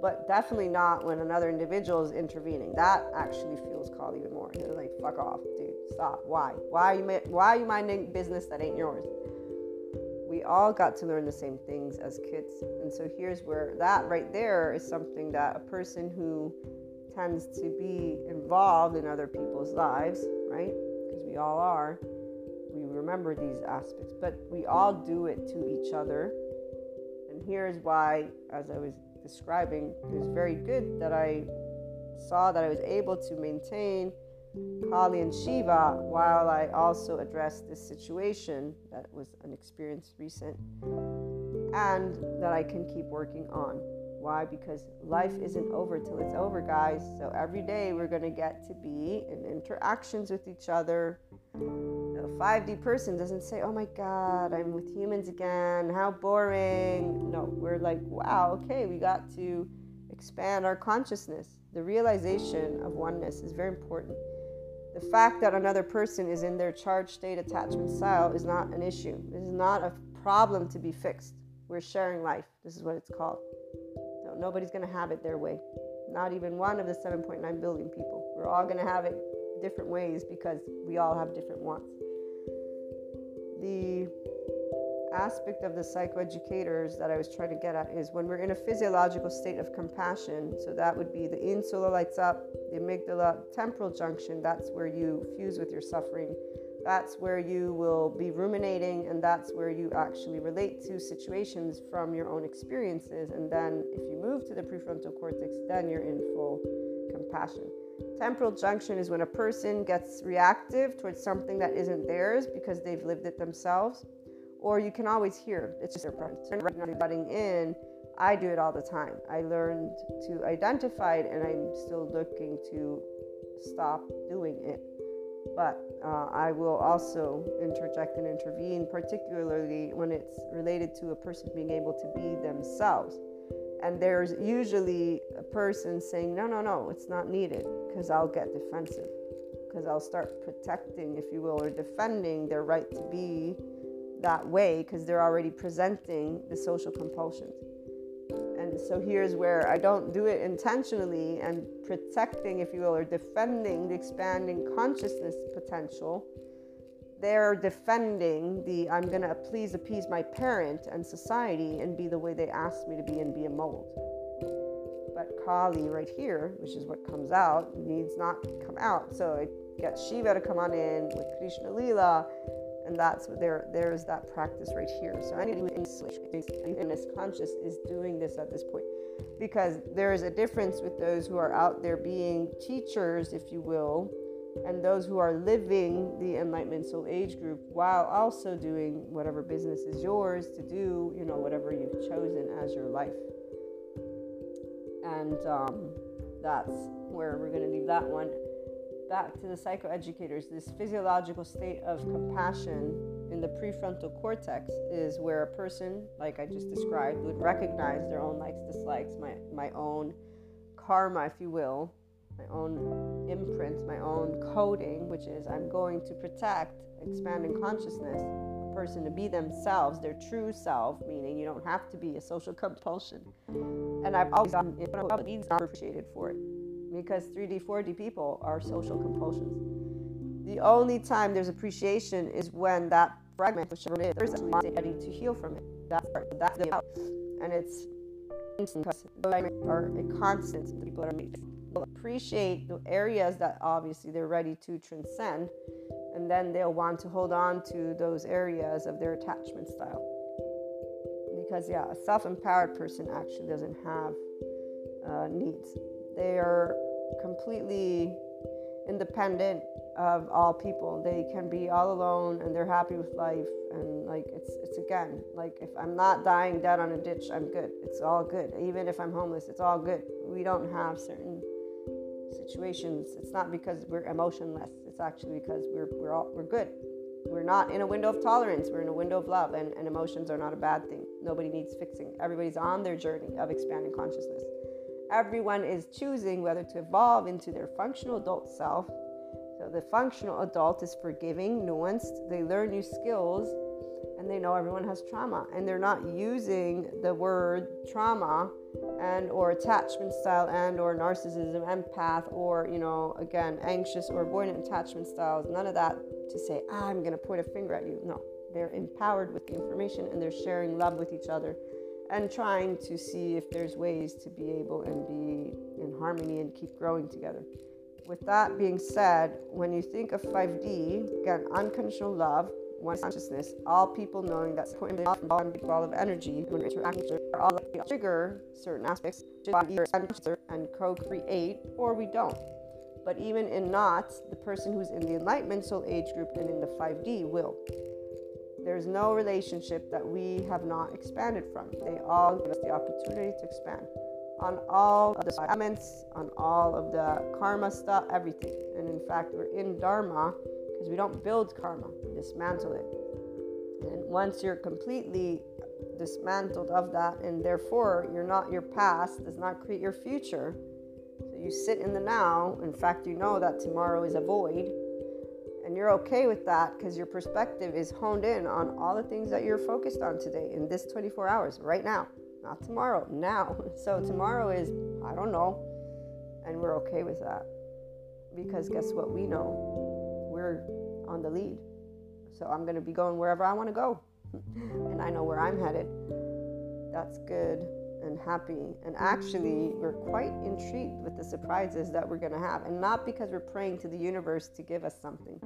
[SPEAKER 1] but definitely not when another individual is intervening. That actually fuels Kali even more. Like, fuck off, dude, stop. Why? Why are you why are you minding business that ain't yours? We all got to learn the same things as kids, and so here's where that right there is something that a person who tends to be involved in other people's lives, right? Because we all are. We remember these aspects, but we all do it to each other. And here's why, as I was describing, it was very good that I saw that I was able to maintain Kali and Shiva while I also addressed this situation that was an experience recent and that I can keep working on. Why? Because life isn't over till it's over, guys. So every day we're going to get to be in interactions with each other, a 5D person doesn't say, oh my God, I'm with humans again. How boring. No, we're like, wow, okay, we got to expand our consciousness. The realization of oneness is very important. The fact that another person is in their charged state attachment style is not an issue. This is not a problem to be fixed. We're sharing life. This is what it's called. No, nobody's going to have it their way. Not even one of the 7.9 billion people. We're all going to have it different ways because we all have different wants. The aspect of the psychoeducators that I was trying to get at is when we're in a physiological state of compassion, so that would be the insula lights up, the amygdala, temporal junction, that's where you fuse with your suffering That's where you will be ruminating, and that's where you actually relate to situations from your own experiences. And then, if you move to the prefrontal cortex, then you're in full compassion. Temporal junction is when a person gets reactive towards something that isn't theirs because they've lived it themselves. Or you can always hear it's just their parents. Butting in, I do it all the time. I learned to identify it, and I'm still looking to stop doing it but uh, I will also interject and intervene, particularly when it's related to a person being able to be themselves. And there's usually a person saying, No, no, no, it's not needed, because I'll get defensive, because I'll start protecting, if you will, or defending their right to be that way, because they're already presenting the social compulsions. And so here's where I don't do it intentionally and protecting, if you will, or defending the expanding consciousness potential. They're defending the I'm going to please appease my parent and society and be the way they asked me to be and be a mold. But Kali, right here, which is what comes out, needs not come out. So it gets Shiva to come on in with Krishna Lila and that's what there there's that practice right here. So anyone in this conscious is doing this at this point. Because there is a difference with those who are out there being teachers if you will and those who are living the enlightenment soul age group while also doing whatever business is yours to do you know whatever you've chosen as your life. And um, that's where we're going to leave that one back to the psychoeducators, this physiological state of compassion in the prefrontal cortex is where a person, like I just described, would recognize their own likes, dislikes, my, my own karma, if you will, my own imprint, my own coding, which is I'm going to protect expanding consciousness, a person to be themselves, their true self, meaning you don't have to be a social compulsion. And I've always been appreciated for it because 3D, 4D people are social compulsions. The only time there's appreciation is when that fragment of Chevrolet is ready to heal from it. That's that's the out. And it's are a constant. People are will appreciate the areas that obviously they're ready to transcend, and then they'll want to hold on to those areas of their attachment style. Because yeah, a self-empowered person actually doesn't have uh, needs. They are completely independent of all people. They can be all alone and they're happy with life. And like it's it's again like if I'm not dying dead on a ditch, I'm good. It's all good. Even if I'm homeless, it's all good. We don't have certain situations. It's not because we're emotionless. It's actually because we're we're all we're good. We're not in a window of tolerance. We're in a window of love, and, and emotions are not a bad thing. Nobody needs fixing. Everybody's on their journey of expanding consciousness. Everyone is choosing whether to evolve into their functional adult self. So the functional adult is forgiving, nuanced. They learn new skills and they know everyone has trauma and they're not using the word trauma and or attachment style and or narcissism empath or you know again anxious or avoidant attachment styles none of that to say ah, i'm going to point a finger at you no they're empowered with the information and they're sharing love with each other and trying to see if there's ways to be able and be in harmony and keep growing together. With that being said, when you think of 5D, again, unconditional love, one consciousness, all people knowing that point big ball of energy when interacting are all trigger certain aspects and co-create, or we don't. But even in not, the person who's in the enlightenment soul age group and in the 5D will. There's no relationship that we have not expanded from. They all give us the opportunity to expand on all of the elements, on all of the karma stuff, everything. And in fact, we're in Dharma because we don't build karma, we dismantle it. And once you're completely dismantled of that, and therefore you're not your past, does not create your future. So you sit in the now. In fact, you know that tomorrow is a void and you're okay with that because your perspective is honed in on all the things that you're focused on today in this 24 hours, right now, not tomorrow, now. So tomorrow is, I don't know. And we're okay with that because guess what? We know we're on the lead. So I'm going to be going wherever I want to go. and I know where I'm headed. That's good and happy. And actually, we're quite intrigued with the surprises that we're going to have. And not because we're praying to the universe to give us something.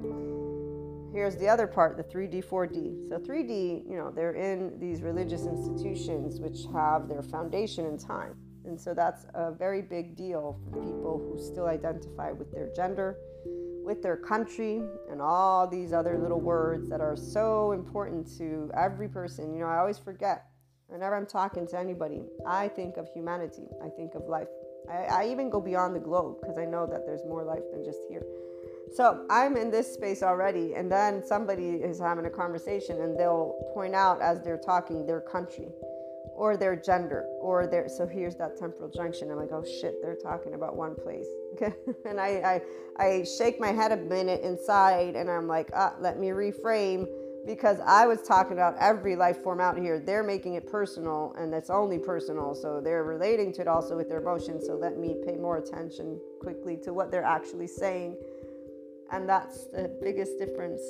[SPEAKER 1] here's the other part the 3D, 4D. So, 3D, you know, they're in these religious institutions which have their foundation in time. And so that's a very big deal for people who still identify with their gender, with their country, and all these other little words that are so important to every person. You know, I always forget whenever I'm talking to anybody, I think of humanity, I think of life. I, I even go beyond the globe because I know that there's more life than just here. So I'm in this space already, and then somebody is having a conversation and they'll point out as they're talking their country or their gender or their so here's that temporal junction i'm like oh shit they're talking about one place and I, I i shake my head a minute inside and i'm like ah let me reframe because i was talking about every life form out here. They're making it personal and that's only personal so they're relating to it also with their emotions so let me pay more attention quickly to what they're actually saying. And that's the biggest difference.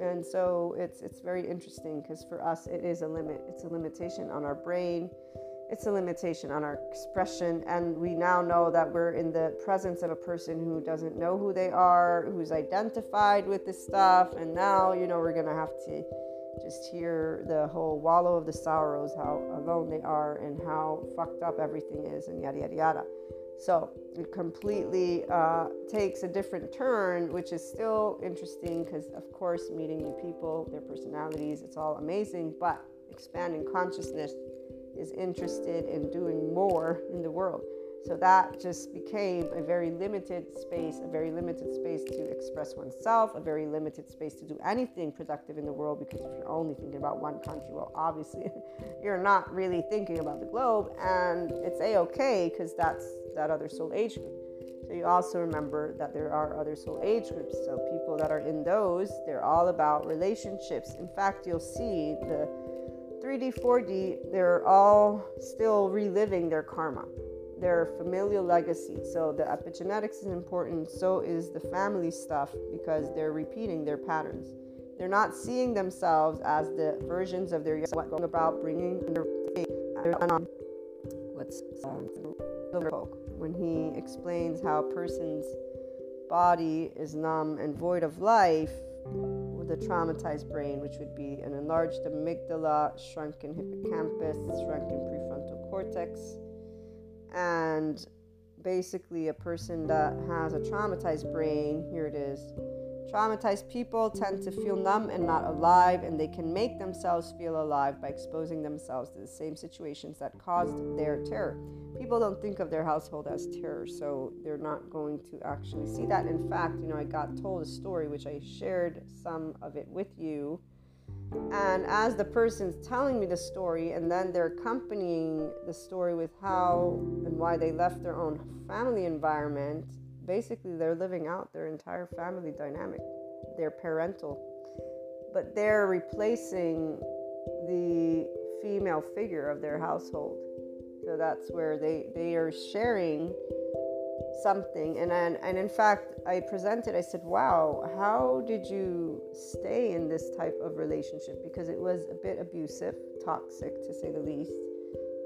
[SPEAKER 1] And so it's it's very interesting because for us it is a limit. It's a limitation on our brain it's a limitation on our expression and we now know that we're in the presence of a person who doesn't know who they are who's identified with this stuff and now you know we're gonna have to just hear the whole wallow of the sorrows how alone they are and how fucked up everything is and yada yada yada so it completely uh, takes a different turn, which is still interesting because, of course, meeting new people, their personalities, it's all amazing. But expanding consciousness is interested in doing more in the world. So that just became a very limited space, a very limited space to express oneself, a very limited space to do anything productive in the world. Because if you're only thinking about one country, well, obviously you're not really thinking about the globe, and it's a okay because that's that other soul age group. So you also remember that there are other soul age groups. So people that are in those, they're all about relationships. In fact, you'll see the 3D, 4D, they're all still reliving their karma their familial legacy. So the epigenetics is important, so is the family stuff because they're repeating their patterns. They're not seeing themselves as the versions of their what going about bringing their what's um, when he explains how a person's body is numb and void of life with a traumatized brain, which would be an enlarged amygdala, shrunken hippocampus, shrunken prefrontal cortex and basically a person that has a traumatized brain here it is traumatized people tend to feel numb and not alive and they can make themselves feel alive by exposing themselves to the same situations that caused their terror. People don't think of their household as terror so they're not going to actually see that. In fact you know i got told a story which i shared some of it with you. And as the person's telling me the story, and then they're accompanying the story with how and why they left their own family environment, basically they're living out their entire family dynamic, their parental. But they're replacing the female figure of their household. So that's where they, they are sharing something and then, and in fact i presented i said wow how did you stay in this type of relationship because it was a bit abusive toxic to say the least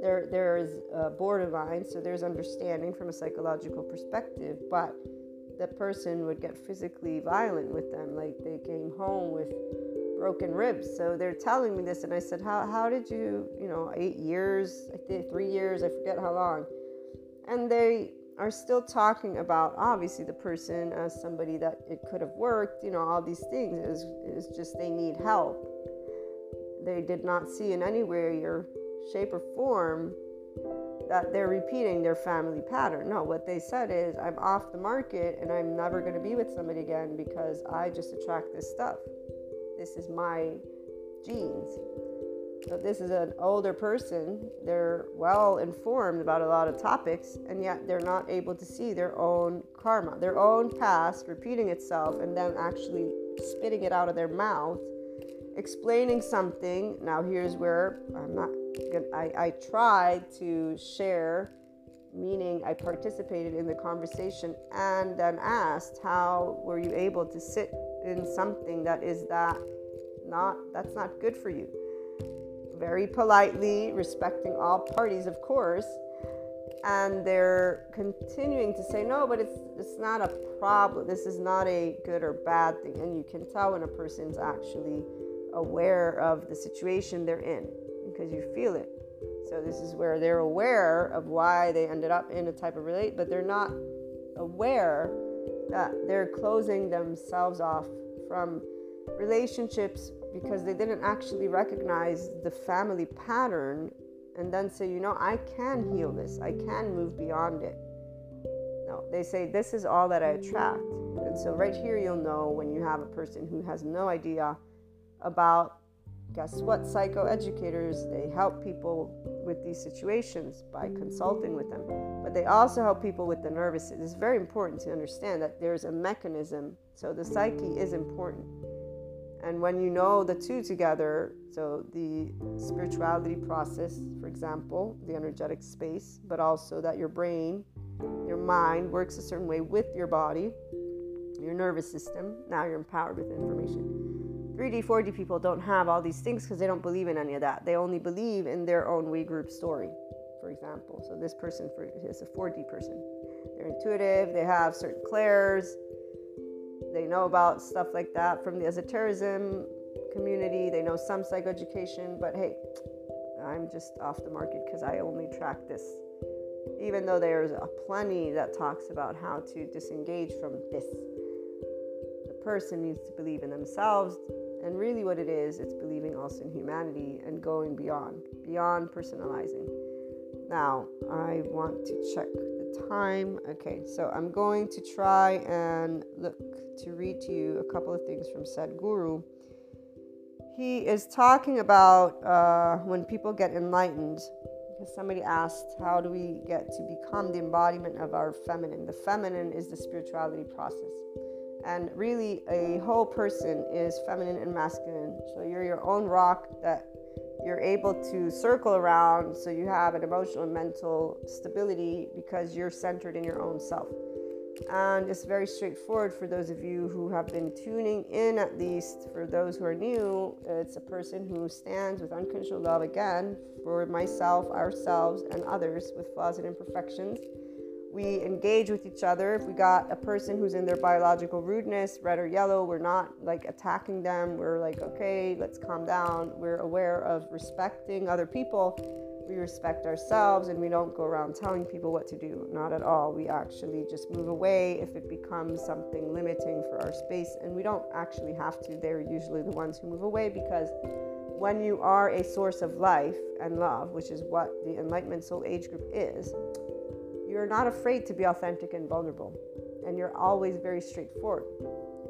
[SPEAKER 1] there there is a borderline so there's understanding from a psychological perspective but the person would get physically violent with them like they came home with broken ribs so they're telling me this and i said how, how did you you know eight years i think three years i forget how long and they are still talking about obviously the person as somebody that it could have worked, you know, all these things. It was, just they need help. They did not see in any way or shape or form that they're repeating their family pattern. No, what they said is, I'm off the market and I'm never going to be with somebody again because I just attract this stuff. This is my genes. So this is an older person. They're well informed about a lot of topics, and yet they're not able to see their own karma, their own past repeating itself, and then actually spitting it out of their mouth, explaining something. Now, here's where I'm not I, I tried to share, meaning I participated in the conversation and then asked, How were you able to sit in something that is that not, that's not good for you? very politely, respecting all parties, of course. and they're continuing to say no but it's it's not a problem this is not a good or bad thing and you can tell when a person's actually aware of the situation they're in because you feel it so this is where they're aware of why they ended up in a type of relate but they're not aware that they're closing themselves off from relationships because they didn't actually recognize the family pattern and then say, you know, I can heal this, I can move beyond it. No, they say, this is all that I attract. And so, right here, you'll know when you have a person who has no idea about, guess what, psychoeducators, they help people with these situations by consulting with them. But they also help people with the nervous system. It's very important to understand that there's a mechanism. So, the psyche is important and when you know the two together, so the spirituality process, for example, the energetic space, but also that your brain, your mind works a certain way with your body, your nervous system, now you're empowered with information. 3D, 4D people don't have all these things because they don't believe in any of that. They only believe in their own we group story, for example. So this person is a 4D person. They're intuitive, they have certain clairs, they know about stuff like that from the esotericism community. They know some psychoeducation, but hey, I'm just off the market because I only track this. Even though there's a plenty that talks about how to disengage from this. The person needs to believe in themselves, and really what it is, it's believing also in humanity and going beyond, beyond personalizing. Now, I want to check the time. Okay, so I'm going to try and look to read to you a couple of things from Sadhguru. He is talking about uh, when people get enlightened, because somebody asked, How do we get to become the embodiment of our feminine? The feminine is the spirituality process. And really, a whole person is feminine and masculine. So you're your own rock that you're able to circle around so you have an emotional and mental stability because you're centered in your own self. And it's very straightforward for those of you who have been tuning in, at least for those who are new. It's a person who stands with unconditional love again for myself, ourselves, and others with flaws and imperfections we engage with each other. If we got a person who's in their biological rudeness, red or yellow, we're not like attacking them. We're like, okay, let's calm down. We're aware of respecting other people. We respect ourselves and we don't go around telling people what to do. Not at all. We actually just move away if it becomes something limiting for our space. And we don't actually have to. They're usually the ones who move away because when you are a source of life and love, which is what the Enlightenment Soul Age group is, you're not afraid to be authentic and vulnerable, and you're always very straightforward.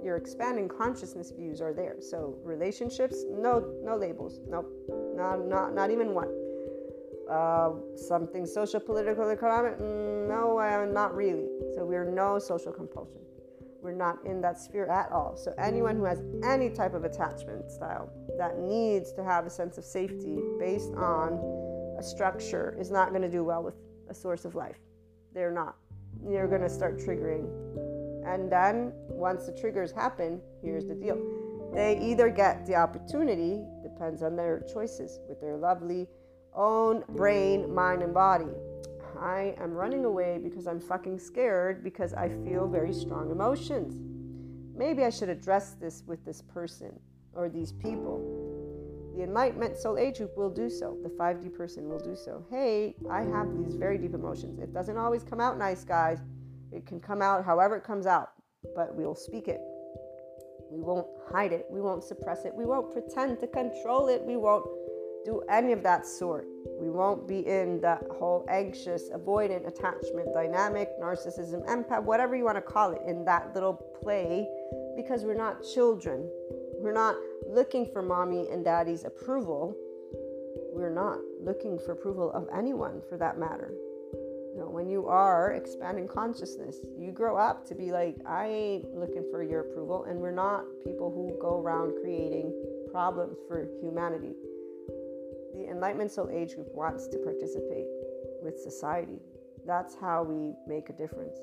[SPEAKER 1] Your expanding consciousness views are there. So relationships, no, no labels, nope, not, not, not even one. Uh, something social, political, economic, mm, no, uh, not really. So we're no social compulsion. We're not in that sphere at all. So anyone who has any type of attachment style that needs to have a sense of safety based on a structure is not going to do well with a source of life they're not. You're going to start triggering. And then once the triggers happen, here's the deal. They either get the opportunity, depends on their choices, with their lovely own brain, mind, and body. I am running away because I'm fucking scared because I feel very strong emotions. Maybe I should address this with this person or these people. The Enlightenment Soul Age group will do so. The 5D person will do so. Hey, I have these very deep emotions. It doesn't always come out nice, guys. It can come out however it comes out, but we'll speak it. We won't hide it. We won't suppress it. We won't pretend to control it. We won't do any of that sort. We won't be in that whole anxious, avoidant attachment dynamic, narcissism, empath, whatever you want to call it, in that little play because we're not children. We're not looking for mommy and daddy's approval. We're not looking for approval of anyone for that matter. You know, when you are expanding consciousness, you grow up to be like, I ain't looking for your approval, and we're not people who go around creating problems for humanity. The Enlightenment Soul Age group wants to participate with society. That's how we make a difference.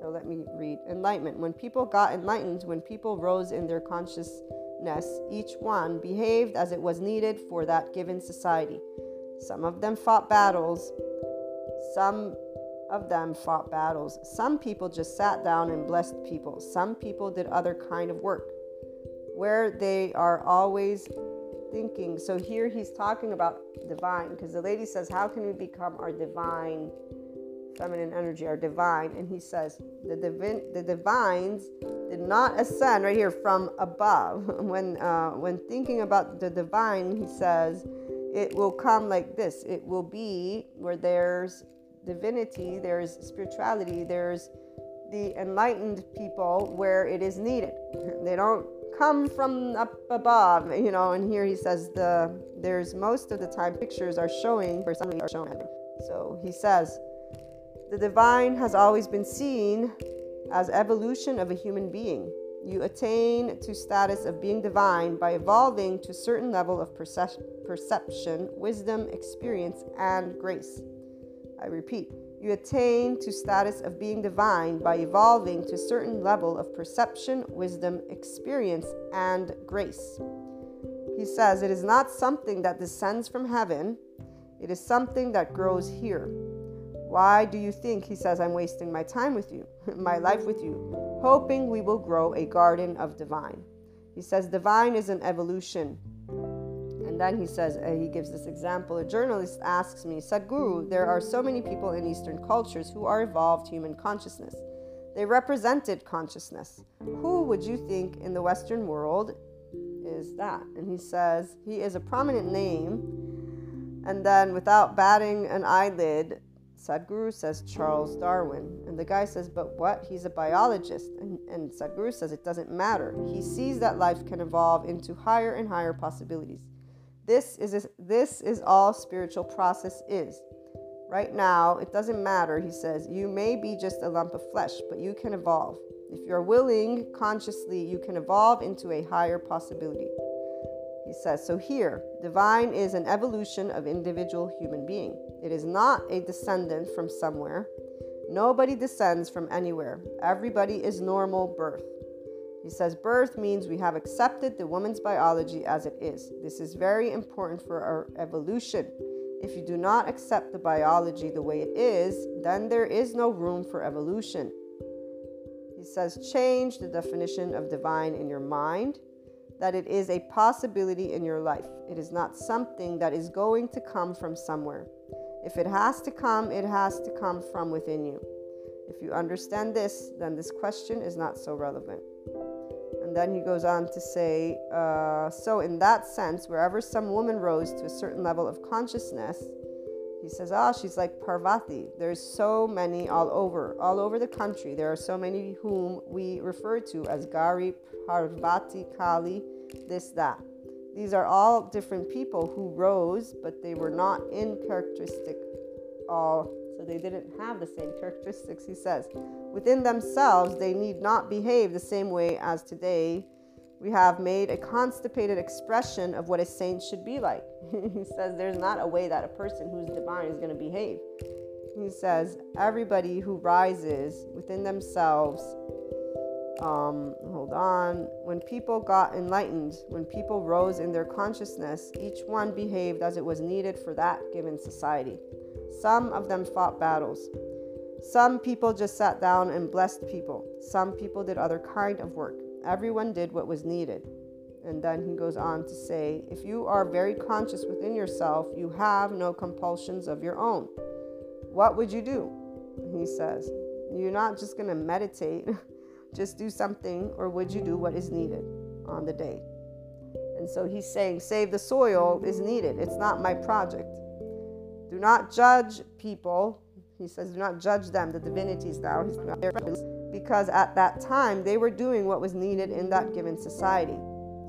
[SPEAKER 1] So let me read Enlightenment. When people got enlightened, when people rose in their conscious each one behaved as it was needed for that given society. Some of them fought battles, Some of them fought battles. Some people just sat down and blessed people. Some people did other kind of work where they are always thinking. So here he's talking about divine because the lady says, How can we become our divine feminine energy, are divine? And he says, The, divine, the divines did not ascend right here from above. When, uh, when thinking about the divine, he says, It will come like this it will be where there's divinity, there's spirituality, there's the enlightened people where it is needed. They don't come from up above, you know. And here he says the there's most of the time pictures are showing for some are shown. So he says the divine has always been seen as evolution of a human being. You attain to status of being divine by evolving to certain level of perception, wisdom, experience, and grace. I repeat, you attain to status of being divine by evolving to certain level of perception, wisdom, experience, and grace. He says it is not something that descends from heaven, it is something that grows here. Why do you think, he says, I'm wasting my time with you, my life with you, hoping we will grow a garden of divine? He says divine is an evolution, And then he says, uh, he gives this example. A journalist asks me, Sadhguru, there are so many people in Eastern cultures who are evolved human consciousness. They represented consciousness. Who would you think in the Western world is that? And he says, he is a prominent name. And then, without batting an eyelid, Sadhguru says Charles Darwin. And the guy says, But what? He's a biologist. And, and Sadhguru says it doesn't matter. He sees that life can evolve into higher and higher possibilities. This is this is all spiritual process is. Right now, it doesn't matter, he says. You may be just a lump of flesh, but you can evolve. If you're willing consciously, you can evolve into a higher possibility. He says, so here, divine is an evolution of individual human being. It is not a descendant from somewhere. Nobody descends from anywhere. Everybody is normal birth. He says birth means we have accepted the woman's biology as it is. This is very important for our evolution. If you do not accept the biology the way it is, then there is no room for evolution. He says change the definition of divine in your mind, that it is a possibility in your life. It is not something that is going to come from somewhere. If it has to come, it has to come from within you. If you understand this, then this question is not so relevant. And then he goes on to say, uh, so in that sense, wherever some woman rose to a certain level of consciousness, he says, ah, oh, she's like Parvati. There's so many all over, all over the country. There are so many whom we refer to as Gauri, Parvati, Kali, this, that. These are all different people who rose, but they were not in characteristic all so they didn't have the same characteristics, he says. Within themselves, they need not behave the same way as today. We have made a constipated expression of what a saint should be like. he says there's not a way that a person who's divine is going to behave. He says everybody who rises within themselves um, hold on. When people got enlightened, when people rose in their consciousness, each one behaved as it was needed for that given society. Some of them fought battles. Some people just sat down and blessed people. Some people did other kind of work. Everyone did what was needed. And then he goes on to say, if you are very conscious within yourself, you have no compulsions of your own. What would you do? He says, you're not just going to meditate, just do something, or would you do what is needed on the day? And so he's saying, save the soil is needed. It's not my project. Do not judge people. He says, do not judge them, the divinities now, because at that time they were doing what was needed in that given society.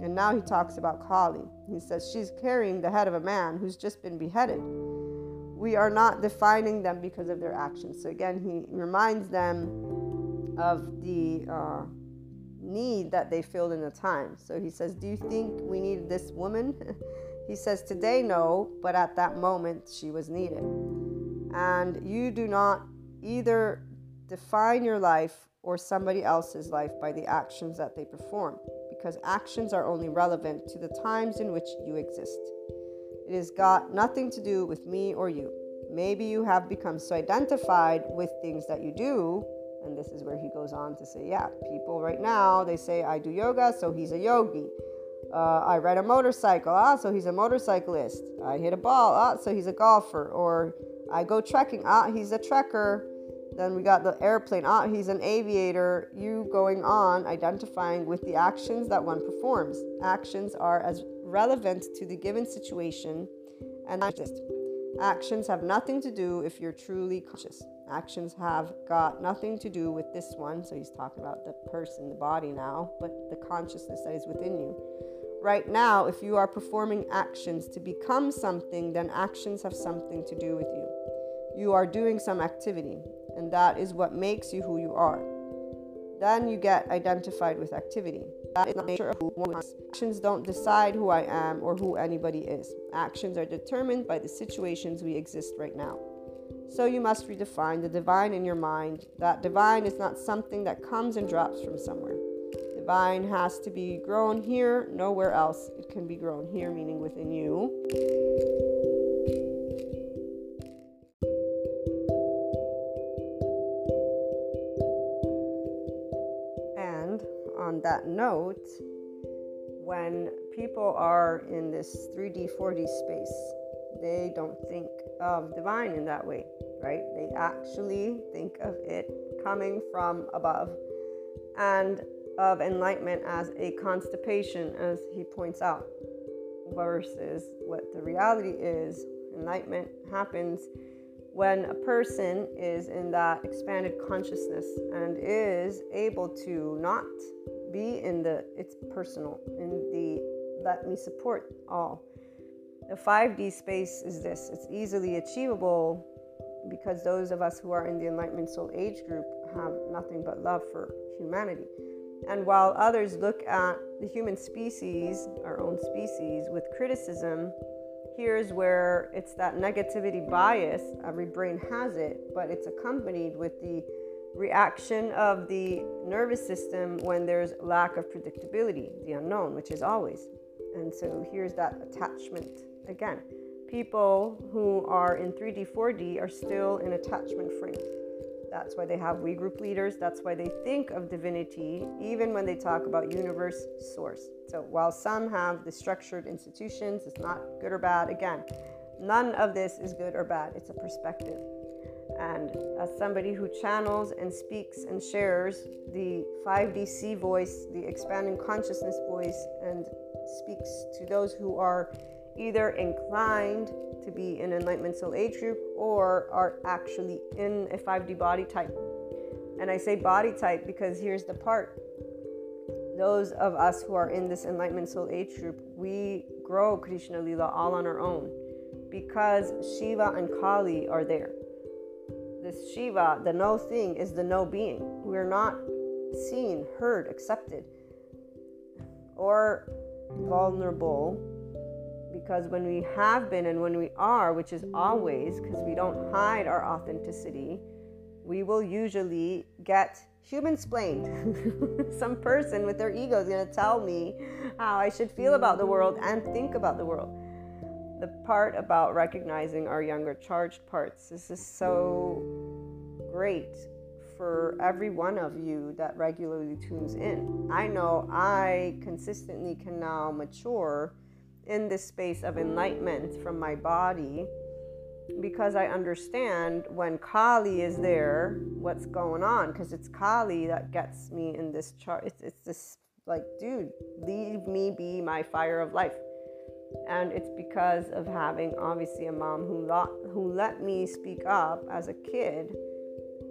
[SPEAKER 1] And now he talks about Kali. He says she's carrying the head of a man who's just been beheaded. We are not defining them because of their actions. So again, he reminds them of the uh, need that they filled in the time. So he says, Do you think we need this woman? He says, Today, no, but at that moment, she was needed. And you do not either define your life or somebody else's life by the actions that they perform, because actions are only relevant to the times in which you exist. It has got nothing to do with me or you. Maybe you have become so identified with things that you do. And this is where he goes on to say, yeah, people right now, they say, I do yoga, so he's a yogi. Uh, I ride a motorcycle, ah, so he's a motorcyclist. I hit a ball, ah, so he's a golfer. Or I go trekking, ah, he's a trekker. Then we got the airplane, ah, he's an aviator. You going on identifying with the actions that one performs. Actions are as relevant to the given situation and. Actions have nothing to do if you're truly conscious. Actions have got nothing to do with this one. So he's talking about the person, the body now, but the consciousness that is within you. Right now, if you are performing actions to become something, then actions have something to do with you. You are doing some activity, and that is what makes you who you are. Then you get identified with activity. That is the nature of who one is. Actions don't decide who I am or who anybody is. Actions are determined by the situations we exist right now. So you must redefine the divine in your mind. That divine is not something that comes and drops from somewhere. Divine has to be grown here, nowhere else. It can be grown here, meaning within you. And on that note, when people are in this 3D, 4D space, they don't think of divine in that way, right? They actually think of it coming from above. And of enlightenment as a constipation, as he points out, versus what the reality is. Enlightenment happens when a person is in that expanded consciousness and is able to not be in the it's personal, in the let me support all. The 5D space is this it's easily achievable because those of us who are in the Enlightenment Soul Age group have nothing but love for humanity. And while others look at the human species, our own species, with criticism, here's where it's that negativity bias. Every brain has it, but it's accompanied with the reaction of the nervous system when there's lack of predictability, the unknown, which is always. And so here's that attachment again. People who are in 3D, 4D are still in attachment frame. That's why they have we group leaders. That's why they think of divinity, even when they talk about universe source. So while some have the structured institutions, it's not good or bad. Again, none of this is good or bad. It's a perspective. And as somebody who channels and speaks and shares the 5DC voice, the expanding consciousness voice, and speaks to those who are either inclined to be in Enlightenment Soul Age group or are actually in a 5D body type. And I say body type because here's the part. Those of us who are in this Enlightenment Soul Age group, we grow Krishna Lila all on our own because Shiva and Kali are there. This Shiva, the no thing, is the no being. We're not seen, heard, accepted, or vulnerable because when we have been and when we are, which is always because we don't hide our authenticity, we will usually get human splained. Some person with their ego is going to tell me how I should feel about the world and think about the world. The part about recognizing our younger charged parts this is so great for every one of you that regularly tunes in. I know I consistently can now mature in this space of enlightenment from my body because I understand when Kali is there, what's going on. Because it's Kali that gets me in this chart. It's, it's this, like, dude, leave me be my fire of life. And it's because of having obviously a mom who, lot, who let me speak up as a kid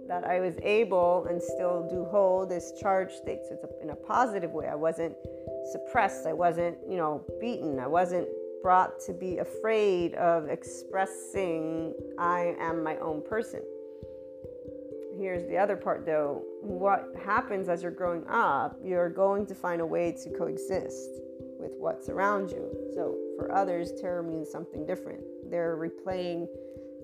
[SPEAKER 1] that I was able and still do hold this charge state. So it's a, in a positive way. I wasn't suppressed. I wasn't, you know, beaten. I wasn't brought to be afraid of expressing I am my own person. Here's the other part though. What happens as you're growing up, you're going to find a way to coexist with what's around you. So for others, terror means something different. They're replaying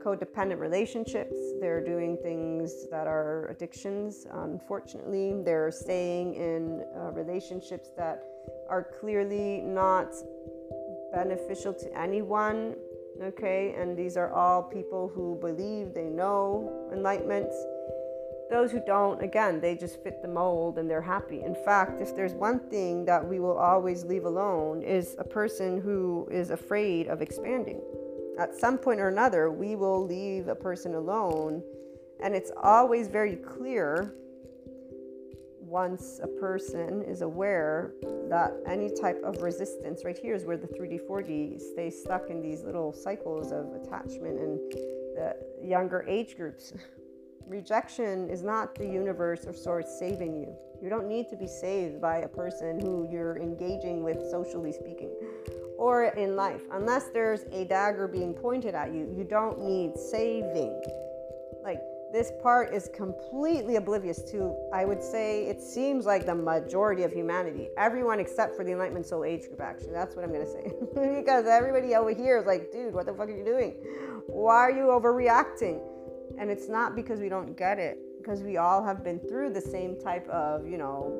[SPEAKER 1] codependent relationships. They're doing things that are addictions, unfortunately. They're staying in uh, relationships that are clearly not beneficial to anyone Okay, and these are all people who believe they know enlightenment. Those who don't, again, they just fit the mold and they're happy. In fact, if there's one thing that we will always leave alone is a person who is afraid of expanding. At some point or another, we will leave a person alone, and it's always very clear once a person is aware that any type of resistance, right here is where the 3D, 4D stay stuck in these little cycles of attachment and the younger age groups. Rejection is not the universe or source saving you. You don't need to be saved by a person who you're engaging with, socially speaking, or in life. Unless there's a dagger being pointed at you, you don't need saving. Like, this part is completely oblivious to, I would say, it seems like the majority of humanity. Everyone except for the Enlightenment Soul Age group, actually. That's what I'm going to say. because everybody over here is like, dude, what the fuck are you doing? Why are you overreacting? And it's not because we don't get it, because we all have been through the same type of, you know,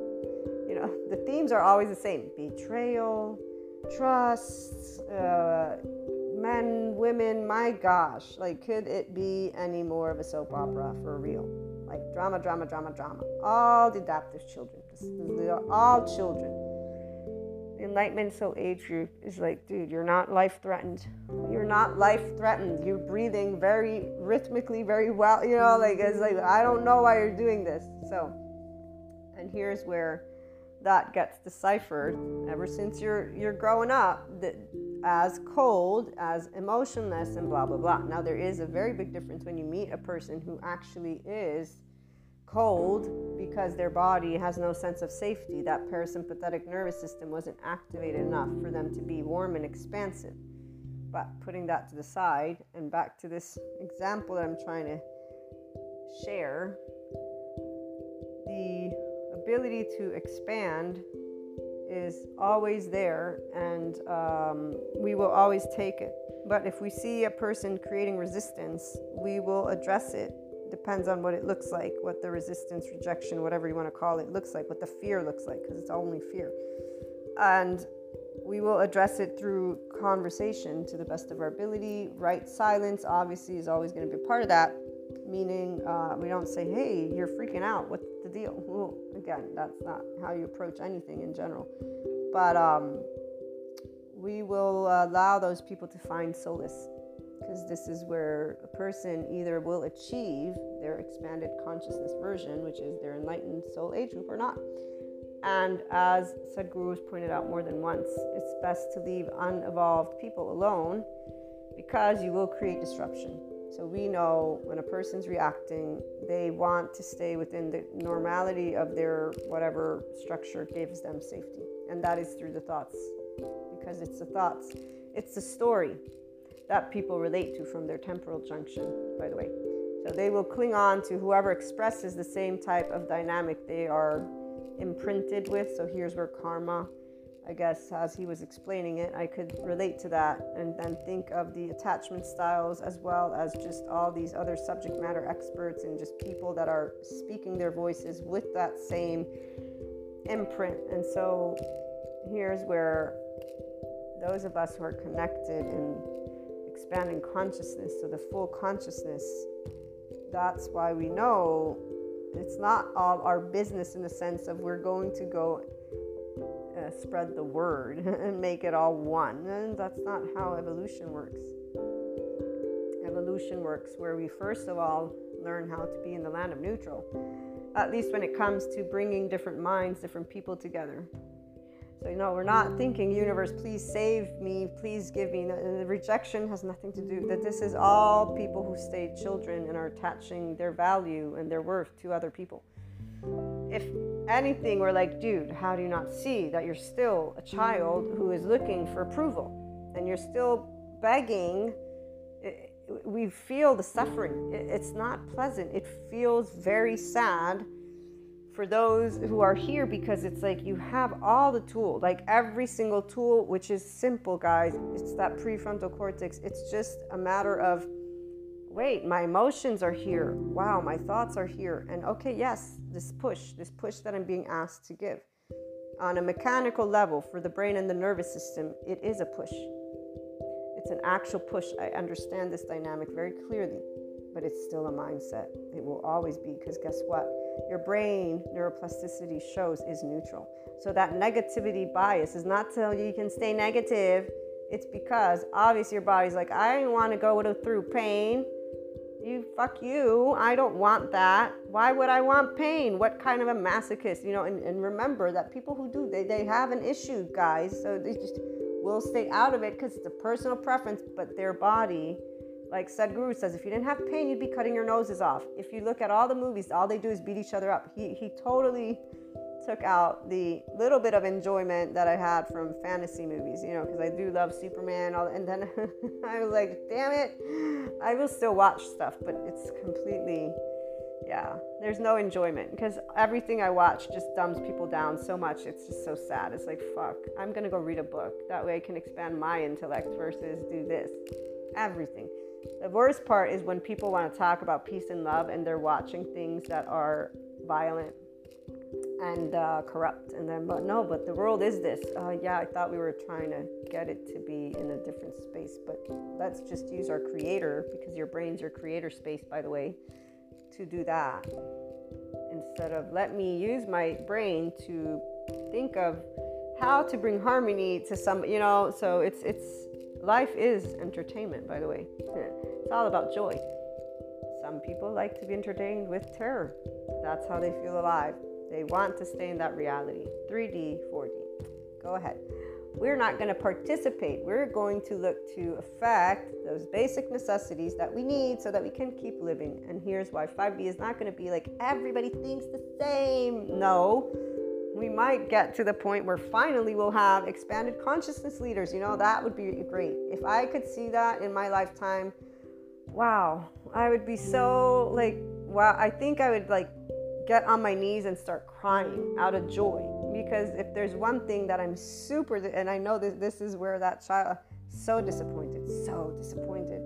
[SPEAKER 1] you know, the themes are always the same betrayal, trust, uh, men, women, my gosh, like could it be any more of a soap opera for real? Like drama, drama, drama, drama. All the adaptive children. They are all children. The Enlightenment Soul Age group is like, dude, you're not life threatened. You're not life threatened. You're breathing very rhythmically, very well. You know, like it's like I don't know why you're doing this. So, and here's where that gets deciphered. Ever since you're you're growing up, that as cold, as emotionless, and blah, blah, blah. Now, there is a very big difference when you meet a person who actually is cold because their body has no sense of safety. That parasympathetic nervous system wasn't activated enough for them to be warm and expansive. But putting that to the side and back to this example that I'm trying to share, the ability to expand is always there and um, we will always take it. But if we see a person creating resistance, we will address it. Depends on what it looks like, what the resistance, rejection, whatever you want to call it, looks like, what the fear looks like, because it's only fear. And we will address it through conversation to the best of our ability. Right silence, obviously, is always going to be part of that meaning uh, we don't say, hey, you're freaking out. What's the deal? Again, that's not how you approach anything in general. But um, we will allow those people to find solace because this is where a person either will achieve their expanded consciousness version, which is their enlightened soul age group, or not. And as Sadhguru has pointed out more than once, it's best to leave unevolved people alone because you will create disruption. So we know when a person's reacting, they want to stay within the normality of their whatever structure gives them safety. And that is through the thoughts, because it's the thoughts, it's the story that people relate to from their temporal junction, by the way. So they will cling on to whoever expresses the same type of dynamic they are imprinted with. So here's where karma I guess, as he was explaining it, I could relate to that and then think of the attachment styles as well as just all these other subject matter experts and just people that are speaking their voices with that same imprint. And so here's where those of us who are connected in expanding consciousness, so the full consciousness, that's why we know it's not all our business in the sense of we're going to go spread the word and make it all one. And that's not how evolution works. Evolution works where we first of all learn how to be in the land of neutral, at least when it comes to bringing different minds, different people together. So, you know, we're not thinking, universe, please save me, please give me. The rejection has nothing to do that. This is all people who stayed children and are attaching their value and their worth to other people. If anything, we're like, dude, how do you not see that you're still a child who is looking for approval and you're still begging? We feel the suffering. It's not pleasant. It feels very sad for those who are here because it's like you have all the tools, like every single tool, which is simple, guys. It's that prefrontal cortex. It's just a matter of wait, my emotions are here. Wow, my thoughts are here. And okay, yes, this push, this push that I'm being asked to give. On a mechanical level, for the brain and the nervous system, it is a push. It's an actual push. I understand this dynamic very clearly, but it's still a mindset. It will always be because guess what? Your brain neuroplasticity shows is neutral. So that negativity bias is not telling you can stay negative. It's because obviously your body's like, I want to go through pain you fuck you i don't want that why would i want pain what kind of a masochist you know and, and remember that people who do they, they have an issue guys so they just will stay out of it because it's a personal preference but their body like Sadhguru says, if you didn't have pain, you'd be cutting your noses off. If you look at all the movies, all they do is beat each other up. He, he totally took out the little bit of enjoyment that I had from fantasy movies, you know, because I do love Superman. All, and then I was like, damn it, I will still watch stuff, but it's completely, yeah, there's no enjoyment because everything I watch just dumbs people down so much. It's just so sad. It's like, fuck, I'm going to go read a book. That way I can expand my intellect versus do this. Everything. The worst part is when people want to talk about peace and love and they're watching things that are violent and uh, corrupt. And then, but no, but the world is this. Uh, yeah, I thought we were trying to get it to be in a different space, but let's just use our creator because your brain's your creator space, by the way, to do that. Instead of let me use my brain to think of how to bring harmony to some, you know. So it's it's life is entertainment, by the way. It's all about joy. Some people like to be entertained with terror. That's how they feel alive. They want to stay in that reality 3D, 4D. Go ahead. We're not going to participate. We're going to look to affect those basic necessities that we need so that we can keep living. And here's why 5D is not going to be like everybody thinks the same. No, we might get to the point where finally we'll have expanded consciousness leaders. You know, that would be great. If I could see that in my lifetime, wow, I would be so like, wow, I think I would like get on my knees and start crying out of joy. Because if there's one thing that I'm super, and I know that this is where that child, so disappointed, so disappointed.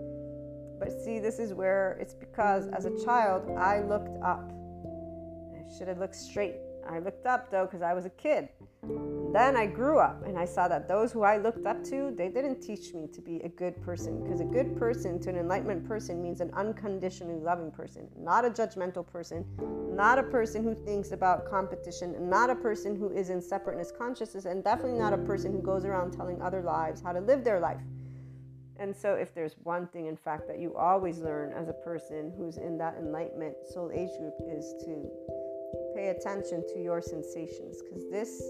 [SPEAKER 1] But see, this is where it's because as a child, I looked up. I should have looked straight. I looked up though because I was a kid. Then I grew up and I saw that those who I looked up to, they didn't teach me to be a good person because a good person to an enlightenment person means an unconditionally loving person, not a judgmental person, not a person who thinks about competition, not a person who is in separateness consciousness, and definitely not a person who goes around telling other lives how to live their life. And so, if there's one thing, in fact, that you always learn as a person who's in that enlightenment soul age group is to pay attention to your sensations because this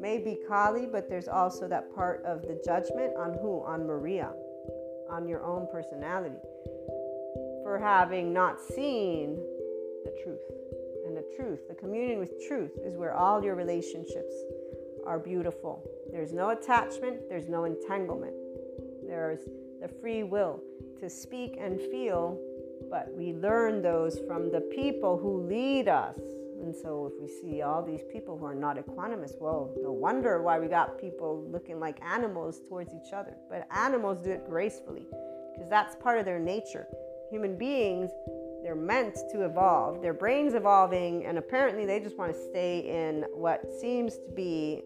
[SPEAKER 1] may be Kali, but there's also that part of the judgment on who? On Maria, on your own personality, for having not seen the truth. And the truth, the communion with truth, is where all your relationships are beautiful. There's no attachment, there's no entanglement. There's the free will to speak and feel, but we learn those from the people who lead us and so, if we see all these people who are not equanimous, well, no wonder why we got people looking like animals towards each other. But animals do it gracefully because that's part of their nature. Human beings, they're meant to evolve. Their brain's evolving, and apparently they just want to stay in what seems to be,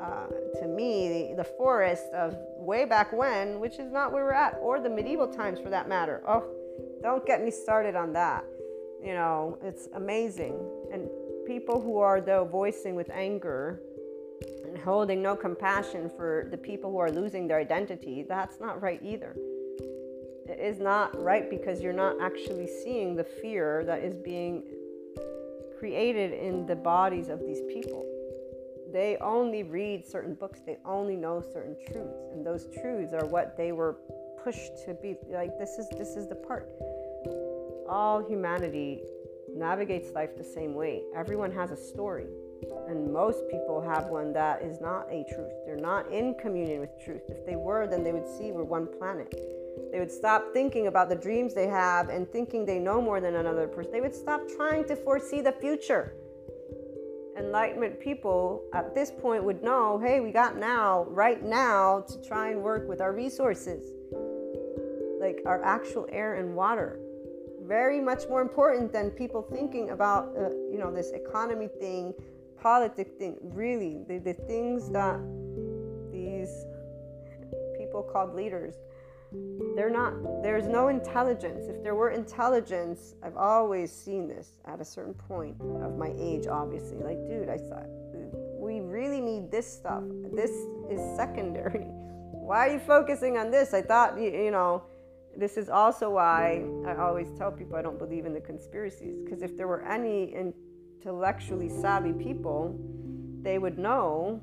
[SPEAKER 1] uh, to me, the, the forest of way back when, which is not where we're at, or the medieval times for that matter. Oh, don't get me started on that. You know, it's amazing. And people who are, though, voicing with anger and holding no compassion for the people who are losing their identity, that's not right either. It is not right because you're not actually seeing the fear that is being created in the bodies of these people. They only read certain books, they only know certain truths, and those truths are what they were pushed to be like this is this is the part all humanity navigates life the same way. Everyone has a story, and most people have one that is not a truth. They're not in communion with truth. If they were, then they would see we're one planet. They would stop thinking about the dreams they have and thinking they know more than another person. They would stop trying to foresee the future. Enlightenment people at this point would know hey, we got now, right now, to try and work with our resources, like our actual air and water very much more important than people thinking about uh, you know this economy thing politic thing really the, the things that these people called leaders they're not, there's no intelligence. If there were intelligence, I've always seen this at a certain point of my age, obviously. Like, dude, I thought, we really need this stuff. This is secondary. Why are you focusing on this? I thought, you know, this is also why I always tell people I don't believe in the conspiracies. Because if there were any intellectually savvy people, they would know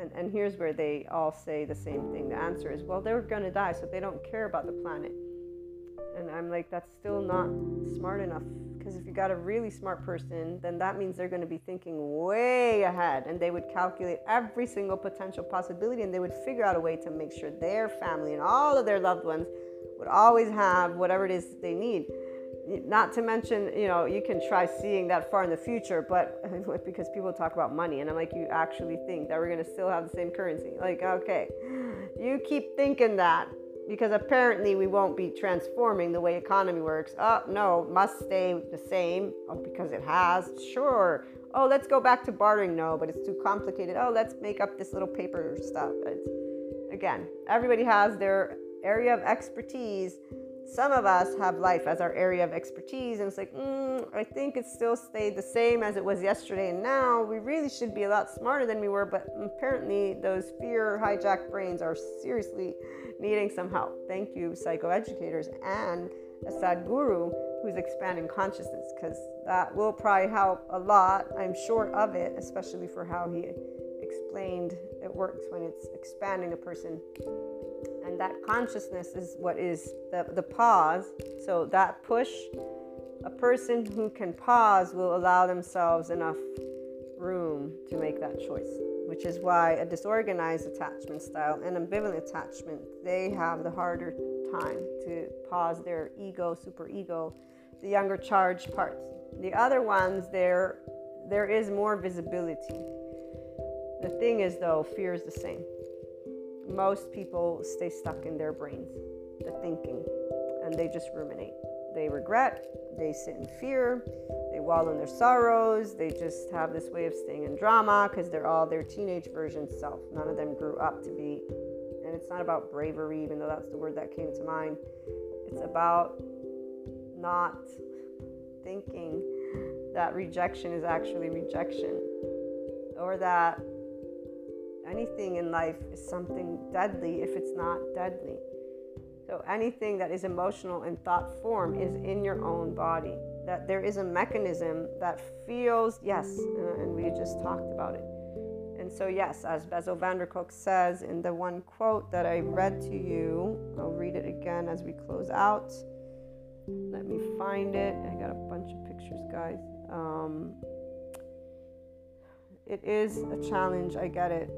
[SPEAKER 1] and, and here's where they all say the same thing. The answer is, well, they're going to die, so they don't care about the planet. And I'm like, that's still not smart enough. Because if you got a really smart person, then that means they're going to be thinking way ahead and they would calculate every single potential possibility and they would figure out a way to make sure their family and all of their loved ones would always have whatever it is they need not to mention, you know, you can try seeing that far in the future, but because people talk about money, and I'm like, you actually think that we're going to still have the same currency? Like, okay, you keep thinking that because apparently we won't be transforming the way economy works. Oh, no, must stay the same oh, because it has. Sure. Oh, let's go back to bartering. No, but it's too complicated. Oh, let's make up this little paper stuff. It's, again, everybody has their area of expertise some of us have life as our area of expertise, and it's like, mm, I think it still stayed the same as it was yesterday and now. We really should be a lot smarter than we were, but apparently, those fear hijacked brains are seriously needing some help. Thank you, psychoeducators, and a Sadhguru who's expanding consciousness, because that will probably help a lot. I'm sure of it, especially for how he explained it works when it's expanding a person and that consciousness is what is the, the pause. So that push, a person who can pause will allow themselves enough room to make that choice, which is why a disorganized attachment style and ambivalent attachment, they have the harder time to pause their ego, super ego, the younger charged parts. The other ones, there, there is more visibility. The thing is, though, fear is the same most people stay stuck in their brains, the thinking, and they just ruminate. They regret, they sit in fear, they wallow in their sorrows, they just have this way of staying in drama because they're all their teenage version self. None of them grew up to be, and it's not about bravery, even though that's the word that came to mind. It's about not thinking that rejection is actually rejection or that anything in life is something deadly if it's not deadly. So anything that is emotional in thought form is in your own body. That there is a mechanism that feels, yes, and we just talked about it. And so, yes, as Bessel van der Kolk says in the one quote that I read to you, I'll read it again as we close out. Let me find it. I got a bunch of pictures, guys. Um, it is a challenge, I get it.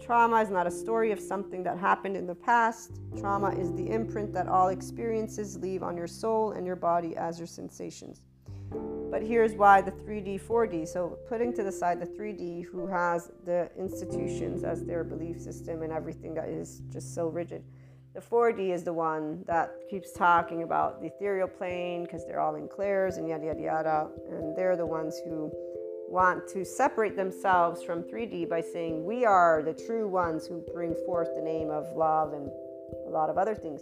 [SPEAKER 1] Trauma is not a story of something that happened in the past. Trauma is the imprint that all experiences leave on your soul and your body as your sensations. But here's why the 3D, 4D. So, putting to the side the 3D, who has the institutions as their belief system and everything that is just so rigid. The 4D is the one that keeps talking about the ethereal plane because they're all in clairs and yada yada yada. And they're the ones who want to separate themselves from 3D by saying we are the true ones who bring forth the name of love and a lot of other things.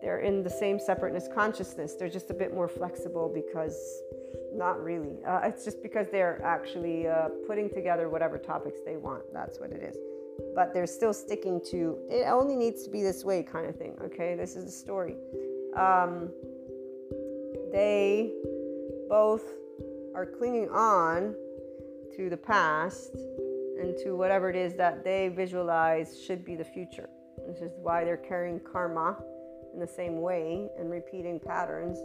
[SPEAKER 1] They're in the same separateness consciousness. They're just a bit more flexible because, not really. Uh, it's just because they're actually uh, putting together whatever topics they want. That's what it is. But they're still sticking to it, only needs to be this way kind of thing. Okay, this is the story. Um, they both are clinging on to the past and to whatever it is that they visualize should be the future. This is why they're carrying karma in the same way and repeating patterns.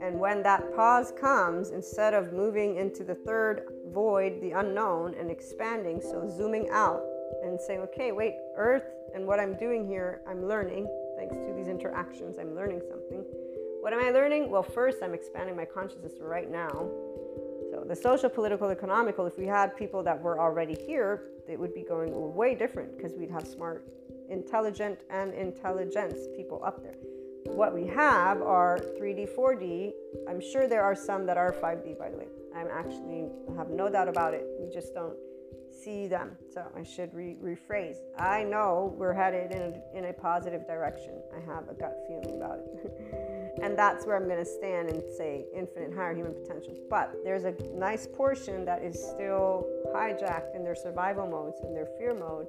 [SPEAKER 1] And when that pause comes, instead of moving into the third void, the unknown, and expanding, so zooming out and saying, okay, wait, Earth and what I'm doing here, I'm learning. Thanks to these interactions, I'm learning something. What am I learning? Well, first, I'm expanding my consciousness right now the social, political, economical, if we had people that were already here, it would be going way different because we'd have smart, intelligent, and intelligence people up there. What we have are 3D, 4D. I'm sure there are some that are 5D, by the way. I'm actually I have no doubt about it. We just don't see them. So I should re- rephrase. I know we're headed in a, in a positive direction. I have a gut feeling about it. and that's where I'm going to stand and say infinite higher human potential. But there's a nice portion that is still hijacked in their survival modes, in their fear mode,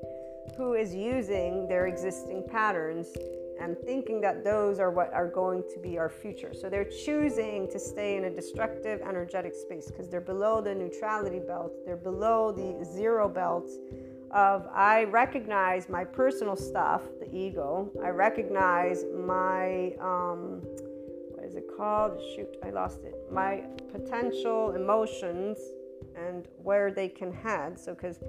[SPEAKER 1] who is using their existing patterns and thinking that those are what are going to be our future. So they're choosing to stay in a destructive energetic space because they're below the neutrality belt, they're below the zero belt of I recognize my personal stuff, the ego. I recognize my um, is it called? Shoot, I lost it. My potential emotions and where they can head. So because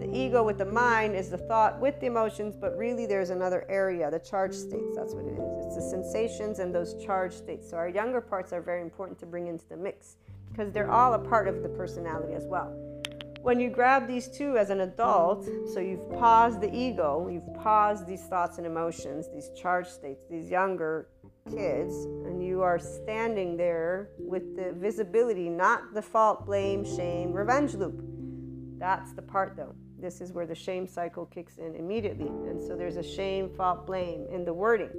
[SPEAKER 1] the ego with the mind is the thought with the emotions, but really there's another area, the charge states. That's what it is. It's the sensations and those charge states. So our younger parts are very important to bring into the mix because they're all a part of the personality as well. When you grab these two as an adult, so you've paused the ego, you've paused these thoughts and emotions, these charge states, these younger kids, and you are standing there with the visibility, not the fault, blame, shame, revenge loop that's the part though. This is where the shame cycle kicks in immediately. And so there's a shame, fault, blame in the wording.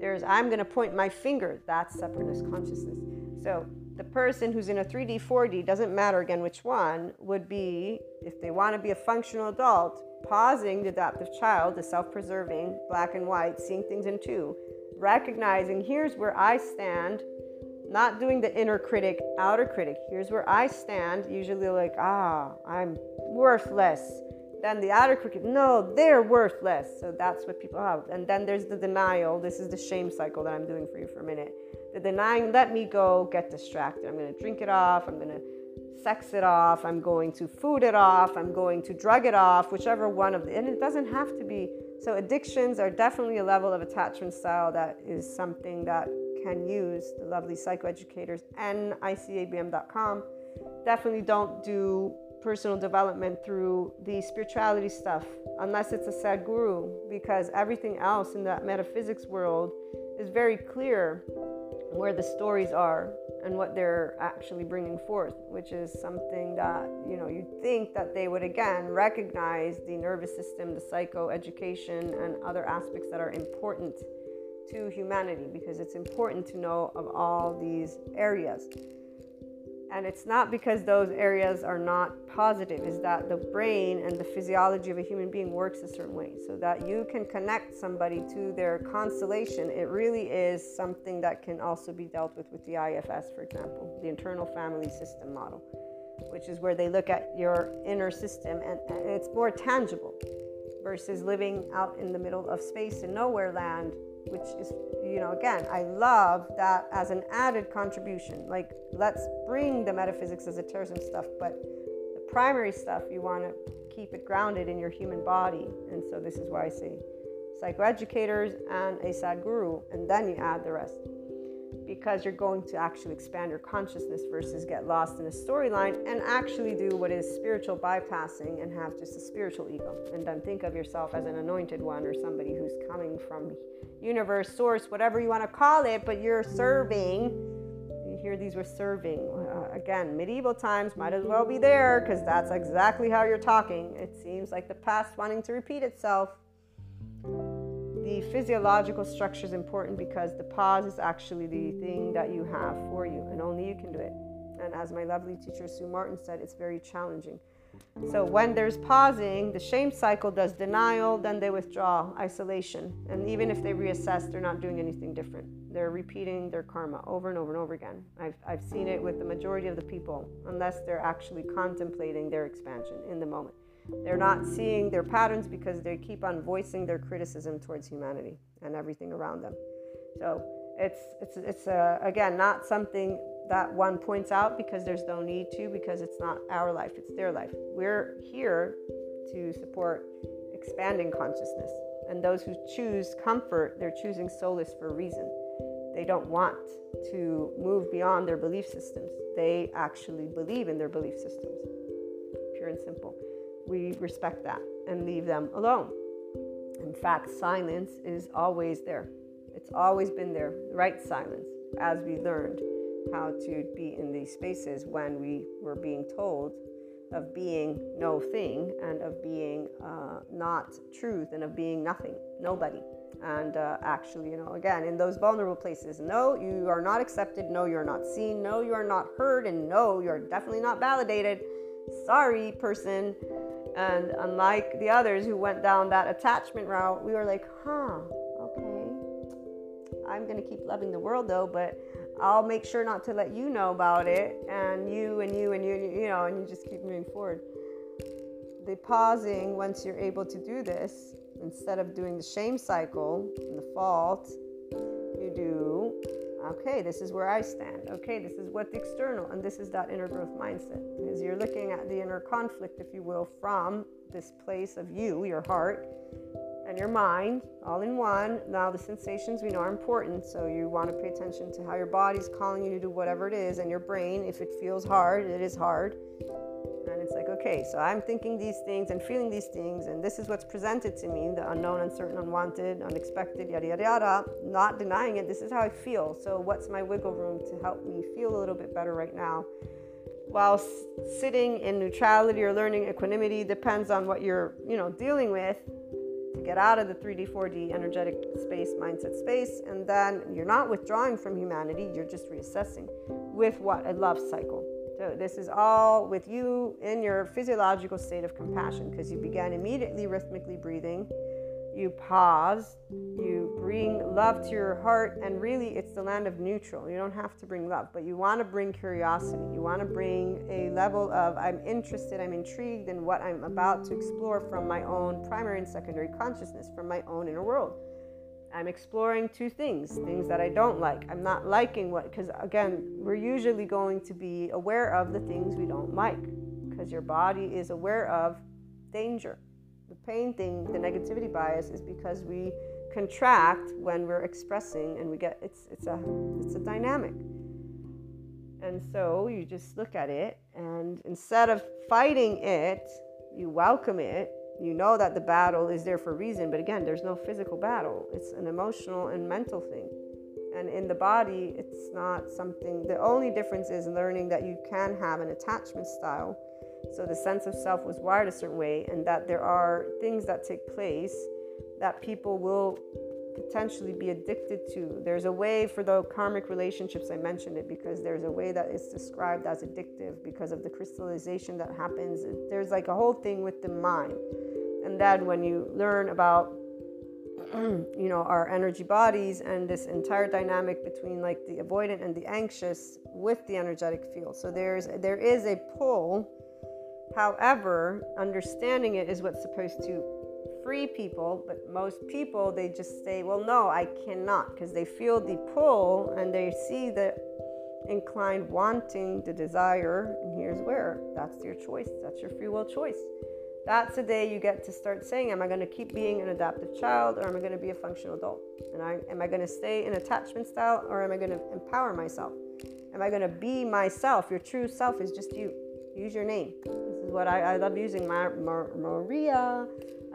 [SPEAKER 1] There's I'm going to point my finger. That's separateness consciousness. So the person who's in a 3D, 4D, doesn't matter again which one, would be, if they want to be a functional adult, pausing the adaptive child, the self preserving, black and white, seeing things in two, recognizing here's where I stand not doing the inner critic, outer critic. Here's where I stand, usually like, ah, I'm worthless. Then the outer critic, no, they're worthless. So that's what people have. And then there's the denial. This is the shame cycle that I'm doing for you for a minute. The denying, let me go, get distracted. I'm going to drink it off. I'm going to sex it off. I'm going to food it off. I'm going to drug it off, whichever one of the, and it doesn't have to be. So addictions are definitely a level of attachment style that is something that can use the lovely psychoeducators and icabm.com. Definitely don't do personal development through the spirituality stuff unless it's a Sadhguru, because everything else in that metaphysics world is very clear where the stories are and what they're actually bringing forth, which is something that, you know, you'd think that they would again recognize the nervous system, the psychoeducation, and other aspects that are important to humanity because it's important to know of all these areas. And it's not because those areas are not positive, is that the brain and the physiology of a human being works a certain way. So that you can connect somebody to their constellation, it really is something that can also be dealt with with the IFS, for example, the internal family system model, which is where they look at your inner system and, and it's more tangible versus living out in the middle of space in nowhere land which is, you know, again, I love that as an added contribution. Like, let's bring the metaphysics, as a terrorism stuff, but the primary stuff, you want to keep it grounded in your human body. And so, this is why I say psychoeducators and a Sadhguru, and then you add the rest because you're going to actually expand your consciousness versus get lost in a storyline and actually do what is spiritual bypassing and have just a spiritual ego. And then think of yourself as an anointed one or somebody who's coming from universe, source, whatever you want to call it, but you're serving. You hear these were serving. Uh, again, medieval times might as well be there because that's exactly how you're talking. It seems like the past wanting to repeat itself the physiological structure is important because the pause is actually the thing that you have for you, and only you can do it. And as my lovely teacher Sue Martin said, it's very challenging. So when there's pausing, the shame cycle does denial, then they withdraw, isolation. And even if they reassess, they're not doing anything different. They're repeating their karma over and over and over again. I've, I've seen it with the majority of the people, unless they're actually contemplating their expansion in the moment. They're not seeing their patterns because they keep on voicing their criticism towards humanity and everything around them. So it's it's it's uh, again not something that one points out because there's no need to because it's not our life it's their life. We're here to support expanding consciousness. And those who choose comfort they're choosing solace for a reason. They don't want to move beyond their belief systems. They actually believe in their belief systems. Pure and simple we respect that and leave them alone. In fact, silence is always there. It's always been there, right silence, as we learned how to be in these spaces when we were being told of being no thing and of being uh, not truth and of being nothing, nobody. And uh, actually, you know, again, in those vulnerable places, no, you are not accepted, no, you're not seen, no, you are not heard, and no, you're definitely not validated. Sorry, person. And unlike the others who went down that attachment route, we were like, huh, okay. I'm going to keep loving the world though, but I'll make sure not to let you know about it. And you and you and you, and you, you know, and you just keep moving forward. The pausing, once you're able to do this, instead of doing the shame cycle and the fault, you do, okay, this is where I stand. Okay, this is what the external, and this is that inner growth mindset. Because you're looking at the inner conflict, if you will, from this place of you, your heart, and your mind all in one. Now, the sensations we know are important, so you want to pay attention to how your body's calling you to do whatever it is, and your brain, if it feels hard, it is hard. And it's okay, so I'm thinking these things and feeling these things, and this is what's presented to me the unknown, uncertain, unwanted, unexpected, yada, yada, yada. Not denying it, this is how I feel. So, what's my wiggle room to help me feel a little bit better right now? While sitting in neutrality or learning equanimity depends on what you're, you know, dealing with to get out of the 3D, 4D energetic space, mindset space, and then you're not withdrawing from humanity, you're just reassessing with what? A love cycle. So, this is all with you in your physiological state of compassion because you began immediately rhythmically breathing you pause, you bring love to your heart, and really it's the land of neutral. You don't have to bring love, but you want to bring curiosity. You want to bring a level of I'm interested, I'm intrigued in what I'm about to explore from my own primary and secondary consciousness, from my own inner world. I'm exploring two things things that I don't like. I'm not liking what, because again, we're usually going to be aware of the things we don't like, because your body is aware of danger the pain thing, the negativity bias, is because we contract when we're expressing, and we get it's it's a it's a dynamic. And so you just look at it, and instead of fighting it, you welcome it. You know that the battle is there for a reason, but again, there's no physical battle. It's an emotional and mental thing. And in the body, it's not something, the only difference is learning that you can have an attachment style so the sense of self was wired a certain way, and that there are things that take place that people will potentially be addicted to. There's a way for the karmic relationships, I mentioned it because there's a way that is described as addictive because of the crystallization that happens. There's like a whole thing with the mind. And then when you learn about you know our energy bodies and this entire dynamic between like the avoidant and the anxious with the energetic field so there's there is a pull However, understanding it is what's supposed to free people, but most people they just say, "Well, no, I cannot," because they feel the pull and they see the inclined wanting, the desire, and here's where that's your choice. That's your free will choice. That's the day you get to start saying, Am I going to keep being an adaptive child or am I going to be a functional adult? And I, am I going to stay in attachment style or am I going to empower myself? Am I going to be myself? Your true self is just you. Use your name This is what I, I love using. Mar, Mar, Maria.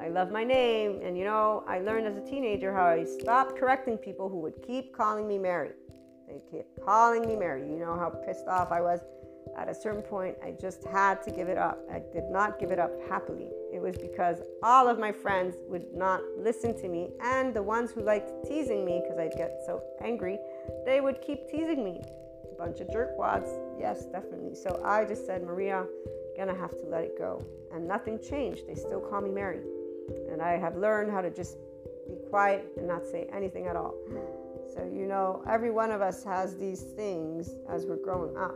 [SPEAKER 1] I love my name. And you know, I learned as a teenager how I stopped correcting people who would keep calling me Mary. They kept calling me Mary. You know how pissed off I was. At a certain point, I just had to give it up. I did not give it up happily. It was because all of my friends would not listen to me, and the ones who liked teasing me, because I'd get so angry, they would keep teasing me. A bunch of jerkwads, yes, definitely. So I just said, Maria, gonna have to let it go. And nothing changed. They still call me Mary. And I have learned how to just be quiet and not say anything at all. So, you know, every one of us has these things as we're growing up.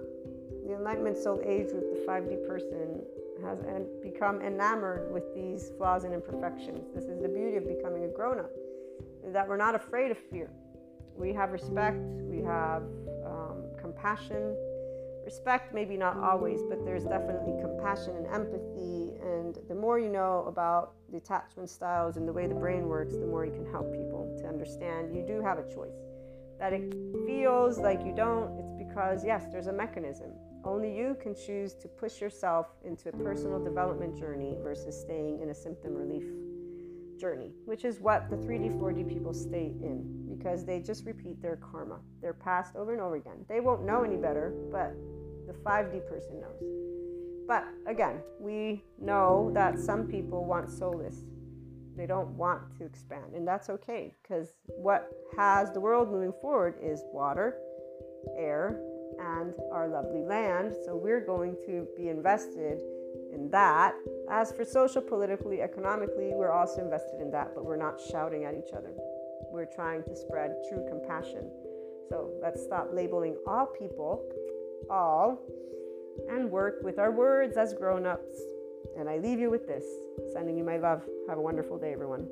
[SPEAKER 1] The Enlightenment Soul Age with the 5D person has become enamored with these flaws and imperfections. This is the beauty of becoming a grown up, that we're not afraid of fear. We have respect, we have um, compassion, respect, maybe not always, but there's definitely compassion and empathy. And the more you know about the attachment styles and the way the brain works, the more you can help people to understand you do have a choice. That it feels like you don't, it's because, yes, there's a mechanism. Only you can choose to push yourself into a personal development journey versus staying in a symptom relief journey, which is what the 3D, 4D people stay in because they just repeat their karma, their past over and over again. They won't know any better, but the 5D person knows. But again, we know that some people want solace. They don't want to expand, and that's okay because what has the world moving forward is water, air, and our lovely land. So we're going to be invested in that. As for social, politically, economically, we're also invested in that, but we're not shouting at each other. We're trying to spread true compassion. So let's stop labeling all people, all, and work with our words as grown ups. And I leave you with this sending you my love. Have a wonderful day, everyone.